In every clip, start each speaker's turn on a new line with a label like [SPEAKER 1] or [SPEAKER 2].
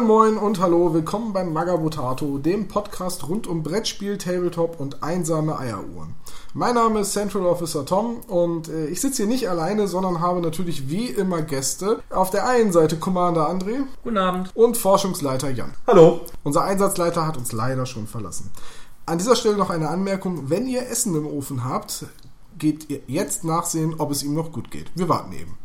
[SPEAKER 1] Moin Moin und hallo, willkommen beim Magabotato, dem Podcast rund um Brettspiel, Tabletop und einsame Eieruhren. Mein Name ist Central Officer Tom und äh, ich sitze hier nicht alleine, sondern habe natürlich wie immer Gäste. Auf der einen Seite Commander André.
[SPEAKER 2] Guten Abend.
[SPEAKER 1] Und Forschungsleiter Jan.
[SPEAKER 3] Hallo.
[SPEAKER 1] Unser Einsatzleiter hat uns leider schon verlassen. An dieser Stelle noch eine Anmerkung, wenn ihr Essen im Ofen habt, geht ihr jetzt nachsehen, ob es ihm noch gut geht. Wir warten eben.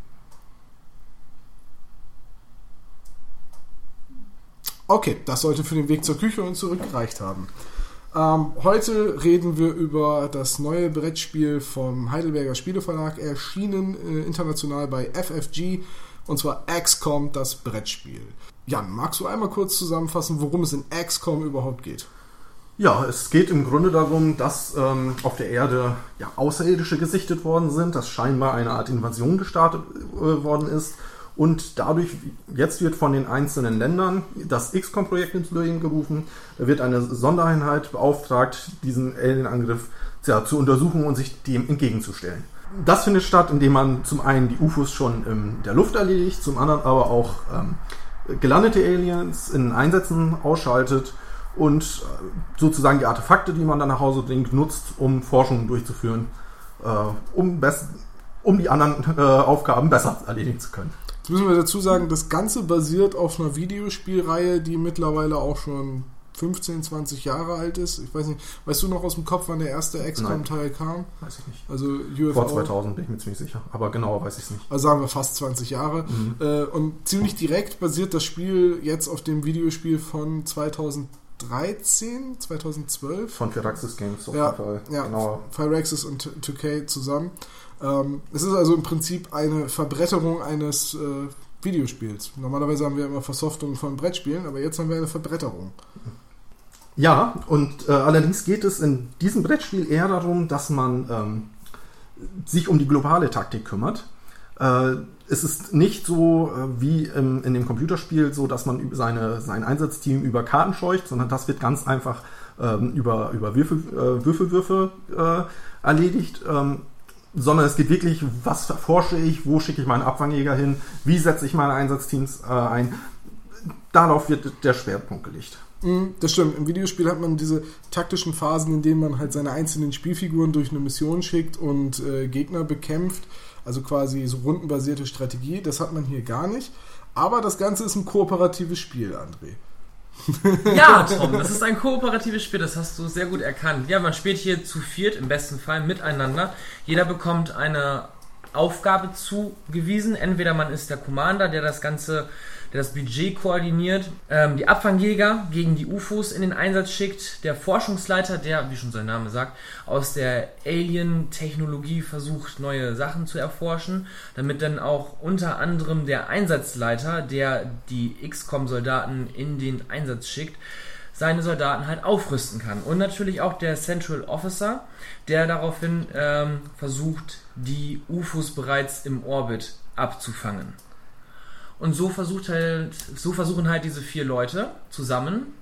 [SPEAKER 1] Okay, das sollte für den Weg zur Küche und zurück gereicht haben. Ähm, heute reden wir über das neue Brettspiel vom Heidelberger Spieleverlag, erschienen äh, international bei FFG, und zwar XCOM, das Brettspiel. Jan, magst du einmal kurz zusammenfassen, worum es in XCOM überhaupt geht?
[SPEAKER 3] Ja, es geht im Grunde darum, dass ähm, auf der Erde ja, Außerirdische gesichtet worden sind, dass scheinbar eine Art Invasion gestartet äh, worden ist und dadurch, jetzt wird von den einzelnen Ländern das XCOM-Projekt ins Leben gerufen. Da wird eine Sondereinheit beauftragt, diesen Alien-Angriff ja, zu untersuchen und sich dem entgegenzustellen. Das findet statt, indem man zum einen die UFOs schon in der Luft erledigt, zum anderen aber auch ähm, gelandete Aliens in Einsätzen ausschaltet und äh, sozusagen die Artefakte, die man dann nach Hause bringt, nutzt, um Forschungen durchzuführen, äh, um, um die anderen äh, Aufgaben besser erledigen zu können.
[SPEAKER 1] Jetzt müssen wir dazu sagen, das Ganze basiert auf einer Videospielreihe, die mittlerweile auch schon 15, 20 Jahre alt ist. Ich weiß nicht, weißt du noch aus dem Kopf, wann der erste XCOM-Teil kam?
[SPEAKER 3] Weiß ich nicht.
[SPEAKER 1] Also
[SPEAKER 3] UFO. Vor 2000 bin ich mir ziemlich sicher, aber genauer weiß ich es nicht.
[SPEAKER 1] Also sagen wir fast 20 Jahre. Mhm. Äh, und ziemlich direkt basiert das Spiel jetzt auf dem Videospiel von 2013, 2012.
[SPEAKER 3] Von Firaxis Games
[SPEAKER 1] auf ja, jeden Fall. Ja, genau. Firaxis und 2K zusammen. Ähm, es ist also im Prinzip eine Verbretterung eines äh, Videospiels. Normalerweise haben wir immer Versoftungen von Brettspielen, aber jetzt haben wir eine Verbretterung.
[SPEAKER 3] Ja, und äh, allerdings geht es in diesem Brettspiel eher darum, dass man ähm, sich um die globale Taktik kümmert. Äh, es ist nicht so äh, wie im, in dem Computerspiel so, dass man seine, sein Einsatzteam über Karten scheucht, sondern das wird ganz einfach ähm, über, über Würfel, äh, Würfelwürfe äh, erledigt. Ähm, sondern es geht wirklich, was erforsche ich, wo schicke ich meinen Abfangjäger hin, wie setze ich meine Einsatzteams äh, ein. Darauf wird der Schwerpunkt gelegt.
[SPEAKER 1] Mhm, das stimmt. Im Videospiel hat man diese taktischen Phasen, in denen man halt seine einzelnen Spielfiguren durch eine Mission schickt und äh, Gegner bekämpft. Also quasi so rundenbasierte Strategie. Das hat man hier gar nicht. Aber das Ganze ist ein kooperatives Spiel, André.
[SPEAKER 2] Ja, Tom, das ist ein kooperatives Spiel, das hast du sehr gut erkannt. Ja, man spielt hier zu viert, im besten Fall miteinander. Jeder bekommt eine Aufgabe zugewiesen. Entweder man ist der Commander, der das Ganze der das Budget koordiniert, ähm, die Abfangjäger gegen die UFOs in den Einsatz schickt, der Forschungsleiter, der, wie schon sein Name sagt, aus der Alien-Technologie versucht, neue Sachen zu erforschen, damit dann auch unter anderem der Einsatzleiter, der die XCOM-Soldaten in den Einsatz schickt, seine Soldaten halt aufrüsten kann. Und natürlich auch der Central Officer, der daraufhin ähm, versucht, die UFOs bereits im Orbit abzufangen. Und so versucht halt, so versuchen halt diese vier Leute zusammen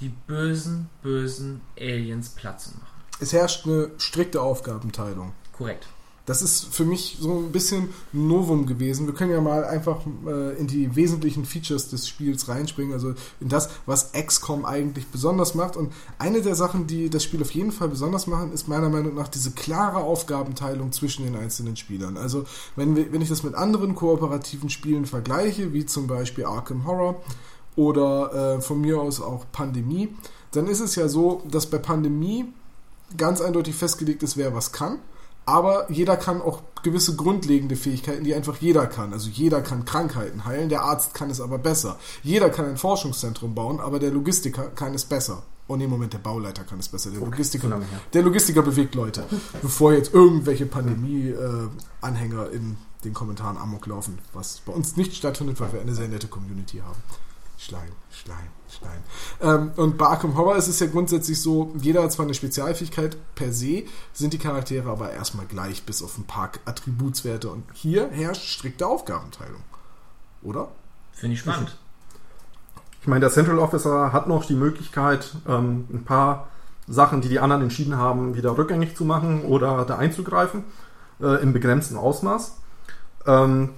[SPEAKER 2] die bösen, bösen Aliens Platz zu machen.
[SPEAKER 1] Es herrscht eine strikte Aufgabenteilung.
[SPEAKER 2] Korrekt.
[SPEAKER 1] Das ist für mich so ein bisschen Novum gewesen. Wir können ja mal einfach äh, in die wesentlichen Features des Spiels reinspringen, also in das, was XCOM eigentlich besonders macht. Und eine der Sachen, die das Spiel auf jeden Fall besonders machen, ist meiner Meinung nach diese klare Aufgabenteilung zwischen den einzelnen Spielern. Also wenn, wir, wenn ich das mit anderen kooperativen Spielen vergleiche, wie zum Beispiel Arkham Horror oder äh, von mir aus auch Pandemie, dann ist es ja so, dass bei Pandemie ganz eindeutig festgelegt ist, wer was kann. Aber jeder kann auch gewisse grundlegende Fähigkeiten, die einfach jeder kann. Also jeder kann Krankheiten heilen, der Arzt kann es aber besser. Jeder kann ein Forschungszentrum bauen, aber der Logistiker kann es besser. Oh nee, Moment, der Bauleiter kann es besser. Der Logistiker, okay, der Logistiker bewegt Leute. Bevor jetzt irgendwelche Pandemie-Anhänger äh, in den Kommentaren amok laufen, was bei uns nicht stattfindet, weil wir eine sehr nette Community haben. Schleim, Schleim, Schleim. Ähm, und bei Arkham Horror ist es ja grundsätzlich so, jeder hat zwar eine Spezialfähigkeit per se, sind die Charaktere aber erstmal gleich, bis auf ein paar Attributswerte. Und hier herrscht strikte Aufgabenteilung. Oder?
[SPEAKER 2] Finde ich spannend.
[SPEAKER 3] Ich meine, der Central Officer hat noch die Möglichkeit, ähm, ein paar Sachen, die die anderen entschieden haben, wieder rückgängig zu machen oder da einzugreifen, äh, im begrenzten Ausmaß. Ähm,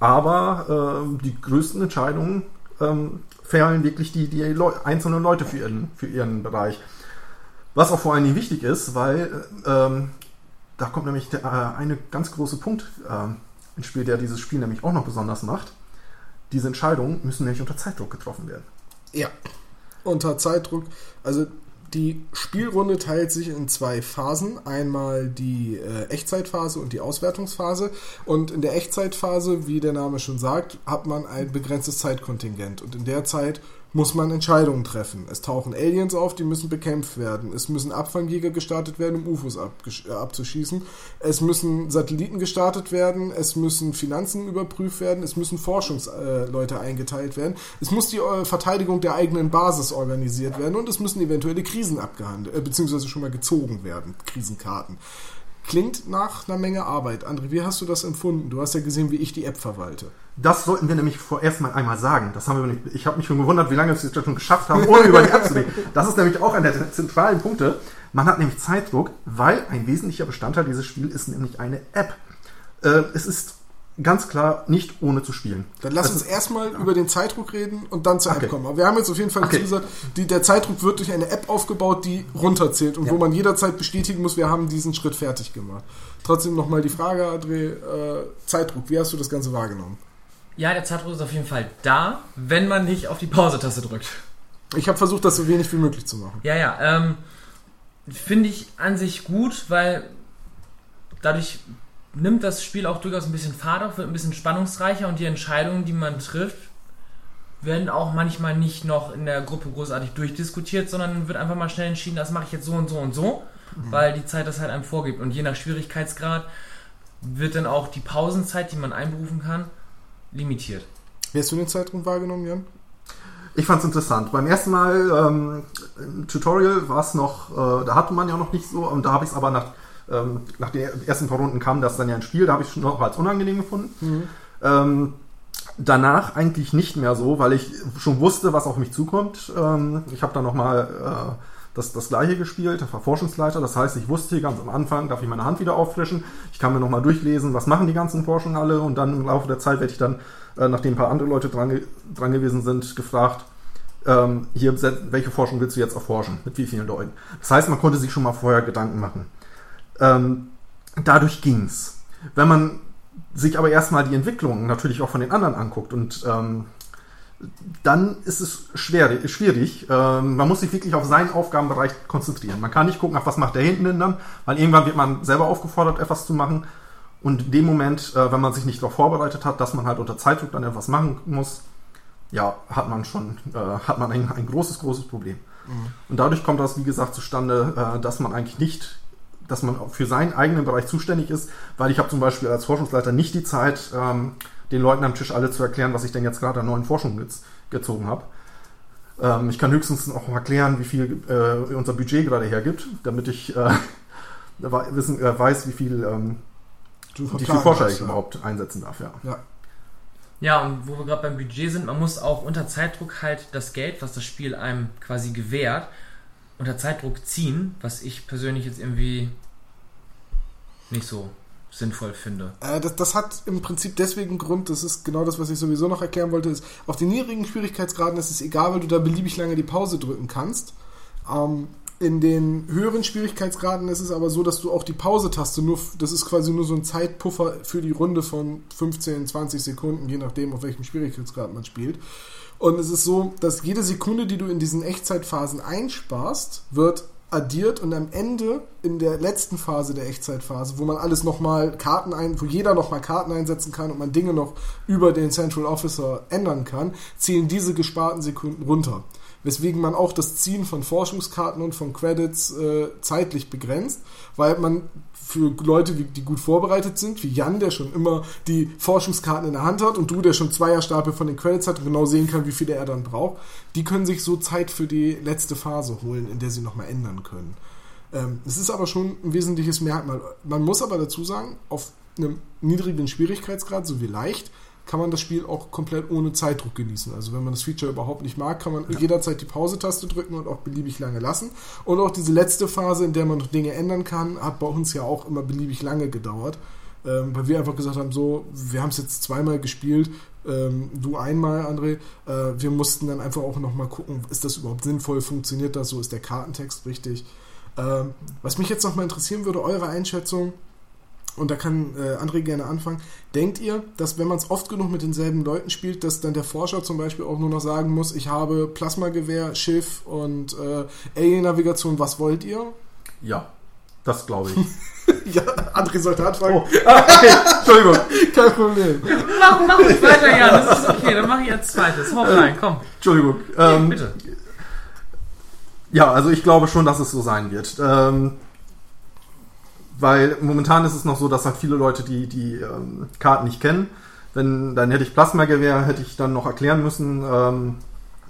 [SPEAKER 3] aber äh, die größten Entscheidungen ähm, Fällen wirklich die, die Leu einzelnen Leute für ihren, für ihren Bereich. Was auch vor allen Dingen wichtig ist, weil ähm, da kommt nämlich der, äh, eine ganz große Punkt äh, ins Spiel, der dieses Spiel nämlich auch noch besonders macht. Diese Entscheidungen müssen nämlich unter Zeitdruck getroffen werden.
[SPEAKER 1] Ja, unter Zeitdruck. Also die Spielrunde teilt sich in zwei Phasen. Einmal die äh, Echtzeitphase und die Auswertungsphase. Und in der Echtzeitphase, wie der Name schon sagt, hat man ein begrenztes Zeitkontingent. Und in der Zeit muss man Entscheidungen treffen. Es tauchen Aliens auf, die müssen bekämpft werden. Es müssen Abfangjäger gestartet werden, um UFOs äh, abzuschießen. Es müssen Satelliten gestartet werden. Es müssen Finanzen überprüft werden. Es müssen Forschungsleute äh, eingeteilt werden. Es muss die äh, Verteidigung der eigenen Basis organisiert werden und es müssen eventuelle Krisen abgehandelt, äh, beziehungsweise schon mal gezogen werden, Krisenkarten. Klingt nach einer Menge Arbeit. André, wie hast du das empfunden? Du hast ja gesehen, wie ich die App verwalte.
[SPEAKER 3] Das sollten wir nämlich vorerst mal einmal sagen. Das haben wir nicht, ich habe mich schon gewundert, wie lange wir es schon geschafft haben, ohne über die App zu reden. Das ist nämlich auch einer der zentralen Punkte. Man hat nämlich Zeitdruck, weil ein wesentlicher Bestandteil dieses Spiels ist nämlich eine App. Äh, es ist ganz klar nicht ohne zu spielen.
[SPEAKER 1] Dann lass
[SPEAKER 3] das
[SPEAKER 1] uns erstmal ja. über den Zeitdruck reden und dann zur
[SPEAKER 3] Okay.
[SPEAKER 1] App kommen. Aber wir haben jetzt auf jeden Fall
[SPEAKER 3] Okay.
[SPEAKER 1] gesagt, die, der Zeitdruck wird durch eine App aufgebaut, die runterzählt und
[SPEAKER 3] Ja.
[SPEAKER 1] wo man jederzeit bestätigen muss, wir haben diesen Schritt fertig gemacht. Trotzdem nochmal die Frage, André, äh, Zeitdruck, wie hast du das Ganze wahrgenommen?
[SPEAKER 2] Ja, der Zeitdruck ist auf jeden Fall da, wenn man nicht auf die Pause-Taste drückt.
[SPEAKER 1] Ich habe versucht, das so wenig wie möglich zu machen.
[SPEAKER 2] Ja, ja, ähm, finde ich an sich gut, weil dadurch nimmt das Spiel auch durchaus ein bisschen Fahrt auf, wird ein bisschen spannungsreicher und die Entscheidungen, die man trifft, werden auch manchmal nicht noch in der Gruppe großartig durchdiskutiert, sondern wird einfach mal schnell entschieden, das mache ich jetzt so und so und so, weil die Zeit das halt einem vorgibt. Und je nach Schwierigkeitsgrad wird dann auch die Pausenzeit, die man einberufen kann, limitiert.
[SPEAKER 1] Wie hast du den Zeitdruck wahrgenommen, Jan?
[SPEAKER 3] Ich fand es interessant. Beim ersten Mal ähm, im Tutorial war es noch, äh, da hatte man ja noch nicht so, und da habe ich es aber nach, ähm, nach den ersten paar Runden kam das dann ja ins Spiel, da habe ich es noch als unangenehm gefunden. Ähm, danach eigentlich nicht mehr so, weil ich schon wusste, was auf mich zukommt. Ähm, ich habe dann nochmal äh, das, das gleiche gespielt, der Forschungsleiter. Das heißt, ich wusste ganz am Anfang, darf ich meine Hand wieder auffrischen. Ich kann mir nochmal durchlesen, was machen die ganzen Forschungen alle. Und dann im Laufe der Zeit werde ich dann, äh, nachdem ein paar andere Leute dran, dran gewesen sind, gefragt, ähm, hier, welche Forschung willst du jetzt erforschen? Mit wie vielen Leuten? Das heißt, man konnte sich schon mal vorher Gedanken machen. Ähm, dadurch ging's. Wenn man sich aber erstmal die Entwicklung natürlich auch von den anderen anguckt und ähm, dann ist es schwer, schwierig. Ähm, man muss sich wirklich auf seinen Aufgabenbereich konzentrieren. Man kann nicht gucken, ach, was macht der hinten denn dann, weil irgendwann wird man selber aufgefordert, etwas zu machen. Und in dem Moment, äh, wenn man sich nicht darauf vorbereitet hat, dass man halt unter Zeitdruck dann etwas machen muss, ja, hat man schon, äh, hat man ein, ein großes, großes Problem. Und dadurch kommt das, wie gesagt, zustande, äh, dass man eigentlich nicht, dass man für seinen eigenen Bereich zuständig ist, weil ich habe zum Beispiel als Forschungsleiter nicht die Zeit, ähm, den Leuten am Tisch alle zu erklären, was ich denn jetzt gerade an neuen Forschungen gez- gezogen habe. Ähm, ich kann höchstens auch mal erklären, wie viel äh, unser Budget gerade hergibt, damit ich äh, wissen, äh, weiß, wie viel, ähm, wie viel Forscher ich
[SPEAKER 1] ja.
[SPEAKER 3] überhaupt einsetzen darf. Ja.
[SPEAKER 1] Ja.
[SPEAKER 2] Ja, und wo wir gerade beim Budget sind, man muss auch unter Zeitdruck halt das Geld, was das Spiel einem quasi gewährt, unter Zeitdruck ziehen, was ich persönlich jetzt irgendwie nicht so sinnvoll finde.
[SPEAKER 1] Äh, das, das hat im Prinzip deswegen Grund, das ist genau das, was ich sowieso noch erklären wollte, ist, auf den niedrigen Schwierigkeitsgraden ist es egal, weil du da beliebig lange die Pause drücken kannst. Ähm, in den höheren Schwierigkeitsgraden ist es aber so, dass du auch die Pause-Taste nur, das ist quasi nur so ein Zeitpuffer für die Runde von 15, 20 Sekunden, je nachdem, auf welchem Schwierigkeitsgrad man spielt. Und es ist so, dass jede Sekunde, die du in diesen Echtzeitphasen einsparst, wird addiert und am Ende in der letzten Phase der Echtzeitphase, wo man alles nochmal Karten ein, wo jeder nochmal Karten einsetzen kann und man Dinge noch über den Central Officer ändern kann, zählen diese gesparten Sekunden runter. Weswegen man auch das Ziehen von Forschungskarten und von Credits äh, zeitlich begrenzt, weil man für Leute, die gut vorbereitet sind, wie Jan, der schon immer die Forschungskarten in der Hand hat und du, der schon Zweierstapel von den Credits hat und genau sehen kann, wie viele er dann braucht, die können sich so Zeit für die letzte Phase holen, in der sie nochmal ändern können. Ähm, es ist aber schon ein wesentliches Merkmal. Man muss aber dazu sagen, auf einem niedrigen Schwierigkeitsgrad, so wie leicht, kann man das Spiel auch komplett ohne Zeitdruck genießen. Also wenn man das Feature überhaupt nicht mag, kann man jederzeit die Pause-Taste drücken und auch beliebig lange lassen. Und auch diese letzte Phase, in der man noch Dinge ändern kann, hat bei uns ja auch immer beliebig lange gedauert. Ähm, weil wir einfach gesagt haben, so, wir haben es jetzt zweimal gespielt, ähm, du einmal, André. Äh, wir mussten dann einfach auch nochmal gucken, ist das überhaupt sinnvoll, funktioniert das so, ist der Kartentext richtig. Ähm, was mich jetzt nochmal interessieren würde, eure Einschätzung, und da kann äh, André gerne anfangen. Denkt ihr, dass wenn man es oft genug mit denselben Leuten spielt, dass dann der Forscher zum Beispiel auch nur noch sagen muss, ich habe Plasmagewehr, Schiff und äh, Alien-Navigation, was wollt ihr?
[SPEAKER 3] Ja, das glaube ich.
[SPEAKER 1] ja, André sollte anfangen.
[SPEAKER 3] Oh, ah, okay, Entschuldigung.
[SPEAKER 1] Kein Problem.
[SPEAKER 2] Mach, mach ruhig weiter, Jan, das ist okay, dann mache ich als zweites. Hau rein, komm.
[SPEAKER 3] Entschuldigung.
[SPEAKER 2] Ja,
[SPEAKER 3] Ähm,
[SPEAKER 2] bitte.
[SPEAKER 3] Ja, also ich glaube schon, dass es so sein wird. Ähm, weil momentan ist es noch so, dass halt viele Leute die, die ähm, Karten nicht kennen. Wenn, dann hätte ich Plasmagewehr, hätte ich dann noch erklären müssen. Ähm,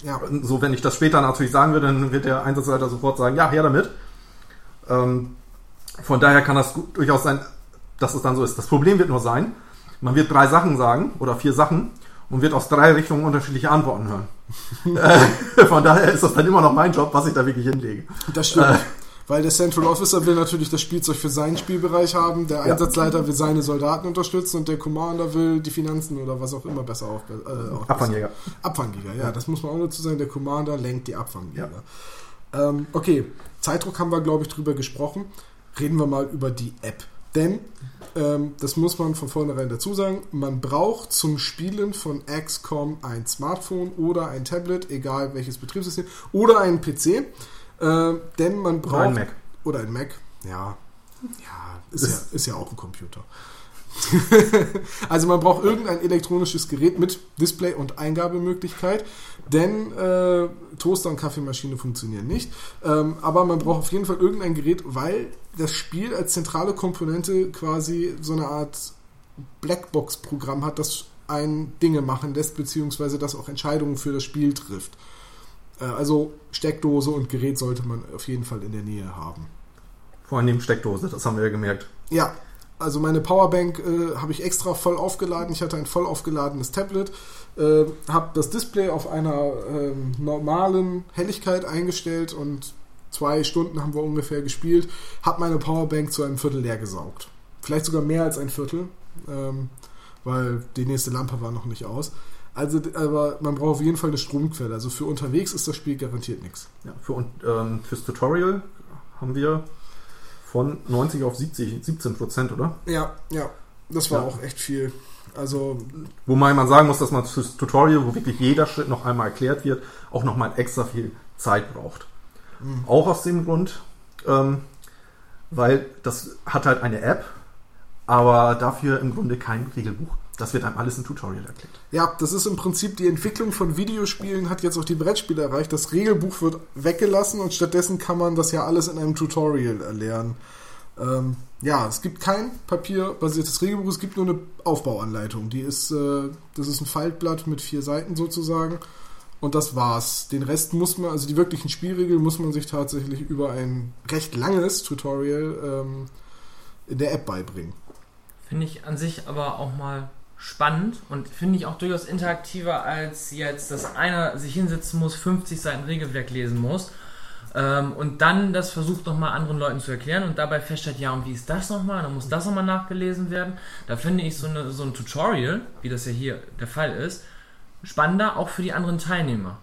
[SPEAKER 1] Ja,
[SPEAKER 3] so, wenn ich das später natürlich sagen würde, dann wird der Einsatzleiter sofort sagen, ja, her damit. Ähm, von daher kann das gut, durchaus sein, dass es dann so ist. Das Problem wird nur sein, man wird drei Sachen sagen oder vier Sachen und wird aus drei Richtungen unterschiedliche Antworten hören. äh, von daher ist das dann immer noch mein Job, was ich da wirklich hinlege.
[SPEAKER 1] das stimmt. Weil der Central Officer will natürlich das Spielzeug für seinen Spielbereich haben, der
[SPEAKER 3] Ja.
[SPEAKER 1] Einsatzleiter will seine Soldaten unterstützen und der Commander will die Finanzen oder was auch immer besser auf, äh,
[SPEAKER 3] Abfangjäger.
[SPEAKER 1] Abfangjäger, ja, das muss man auch dazu sagen. Der Commander lenkt die Abfangjäger. Ähm, okay, Zeitdruck haben wir, glaube ich, drüber gesprochen. Reden wir mal über die App. Denn, ähm, das muss man von vornherein dazu sagen, man braucht zum Spielen von XCOM ein Smartphone oder ein Tablet, egal welches Betriebssystem, oder einen PC. Äh, denn man braucht.
[SPEAKER 3] Oder ein Mac.
[SPEAKER 1] Oder ein Mac, ja. Ja, ist ja, ist ja auch ein Computer. also man braucht irgendein elektronisches Gerät mit Display und Eingabemöglichkeit, denn äh, Toaster und Kaffeemaschine funktionieren nicht. Ähm, aber man braucht auf jeden Fall irgendein Gerät, weil das Spiel als zentrale Komponente quasi so eine Art Blackbox-Programm hat, das ein Dinge machen lässt, beziehungsweise das auch Entscheidungen für das Spiel trifft. Äh, also Steckdose und Gerät sollte man auf jeden Fall in der Nähe haben.
[SPEAKER 3] Vor allem Steckdose, das haben wir ja gemerkt.
[SPEAKER 1] Ja, also meine Powerbank äh, habe ich extra voll aufgeladen. Ich hatte ein voll aufgeladenes Tablet, äh, habe das Display auf einer ähm, normalen Helligkeit eingestellt und zwei Stunden haben wir ungefähr gespielt. Habe meine Powerbank zu einem Viertel leer gesaugt. Vielleicht sogar mehr als ein Viertel, ähm, weil die nächste Lampe war noch nicht aus. Also, aber man braucht auf jeden Fall eine Stromquelle. Also für unterwegs ist das Spiel garantiert nichts.
[SPEAKER 3] Ja, für, ähm, fürs Tutorial haben wir von 90 auf 70, 17 Prozent, oder?
[SPEAKER 1] Ja, ja, das war
[SPEAKER 3] Ja.
[SPEAKER 1] auch echt viel. Also
[SPEAKER 3] Wobei man sagen muss, dass man fürs Tutorial, wo wirklich jeder Schritt noch einmal erklärt wird, auch nochmal extra viel Zeit braucht.
[SPEAKER 1] Mhm.
[SPEAKER 3] Auch aus dem Grund, ähm, weil das hat halt eine App, aber dafür im Grunde kein Regelbuch. Das wird einem alles im Tutorial erklärt.
[SPEAKER 1] Ja, das ist im Prinzip die Entwicklung von Videospielen hat jetzt auch die Brettspiele erreicht. Das Regelbuch wird weggelassen und stattdessen kann man das ja alles in einem Tutorial erlernen. Ähm, ja, es gibt kein papierbasiertes Regelbuch, es gibt nur eine Aufbauanleitung. Die ist, äh, das ist ein Faltblatt mit vier Seiten sozusagen. Und das war's. Den Rest muss man, also die wirklichen Spielregeln muss man sich tatsächlich über ein recht langes Tutorial ähm, in der App beibringen.
[SPEAKER 2] Finde ich an sich aber auch mal spannend und finde ich auch durchaus interaktiver, als jetzt, dass einer sich hinsetzen muss, 50 Seiten Regelwerk lesen muss ähm, und dann das versucht nochmal anderen Leuten zu erklären und dabei feststellt, ja, und wie ist das nochmal? Dann muss das nochmal nachgelesen werden. Da finde ich so, eine, so ein Tutorial, wie das ja hier der Fall ist, spannender auch für die anderen Teilnehmer.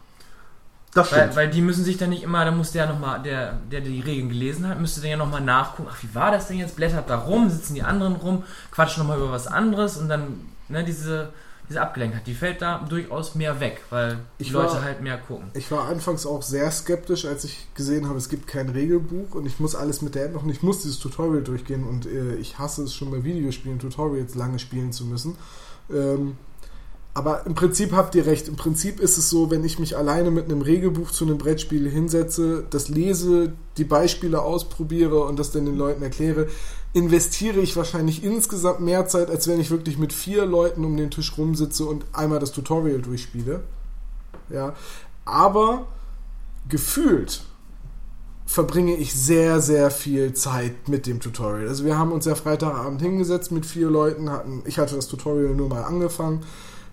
[SPEAKER 3] Das
[SPEAKER 2] Weil,
[SPEAKER 3] stimmt.
[SPEAKER 2] weil die müssen sich dann nicht immer, da muss der nochmal, der, der die Regeln gelesen hat, müsste dann ja nochmal nachgucken, ach, wie war das denn jetzt? Blättert da rum, sitzen die anderen rum, quatschen nochmal über was anderes und dann, ne, diese, diese Abgelenktheit, die fällt da durchaus mehr weg, weil die
[SPEAKER 1] Ich
[SPEAKER 2] Leute
[SPEAKER 1] war-
[SPEAKER 2] halt mehr gucken.
[SPEAKER 1] Ich war anfangs auch sehr skeptisch, als ich gesehen habe, es gibt kein Regelbuch und ich muss alles mit der App machen. Ich muss dieses Tutorial durchgehen und äh, ich hasse es schon bei Videospielen, Tutorials lange spielen zu müssen. Ähm, aber im Prinzip habt ihr recht. Im Prinzip ist es so, wenn ich mich alleine mit einem Regelbuch zu einem Brettspiel hinsetze, das lese, die Beispiele ausprobiere und das dann den Leuten erkläre, investiere ich wahrscheinlich insgesamt mehr Zeit, als wenn ich wirklich mit vier Leuten um den Tisch rumsitze und einmal das Tutorial durchspiele. Ja, aber gefühlt verbringe ich sehr, sehr viel Zeit mit dem Tutorial. Also wir haben uns ja Freitagabend hingesetzt mit vier Leuten, hatten, ich hatte das Tutorial nur mal angefangen.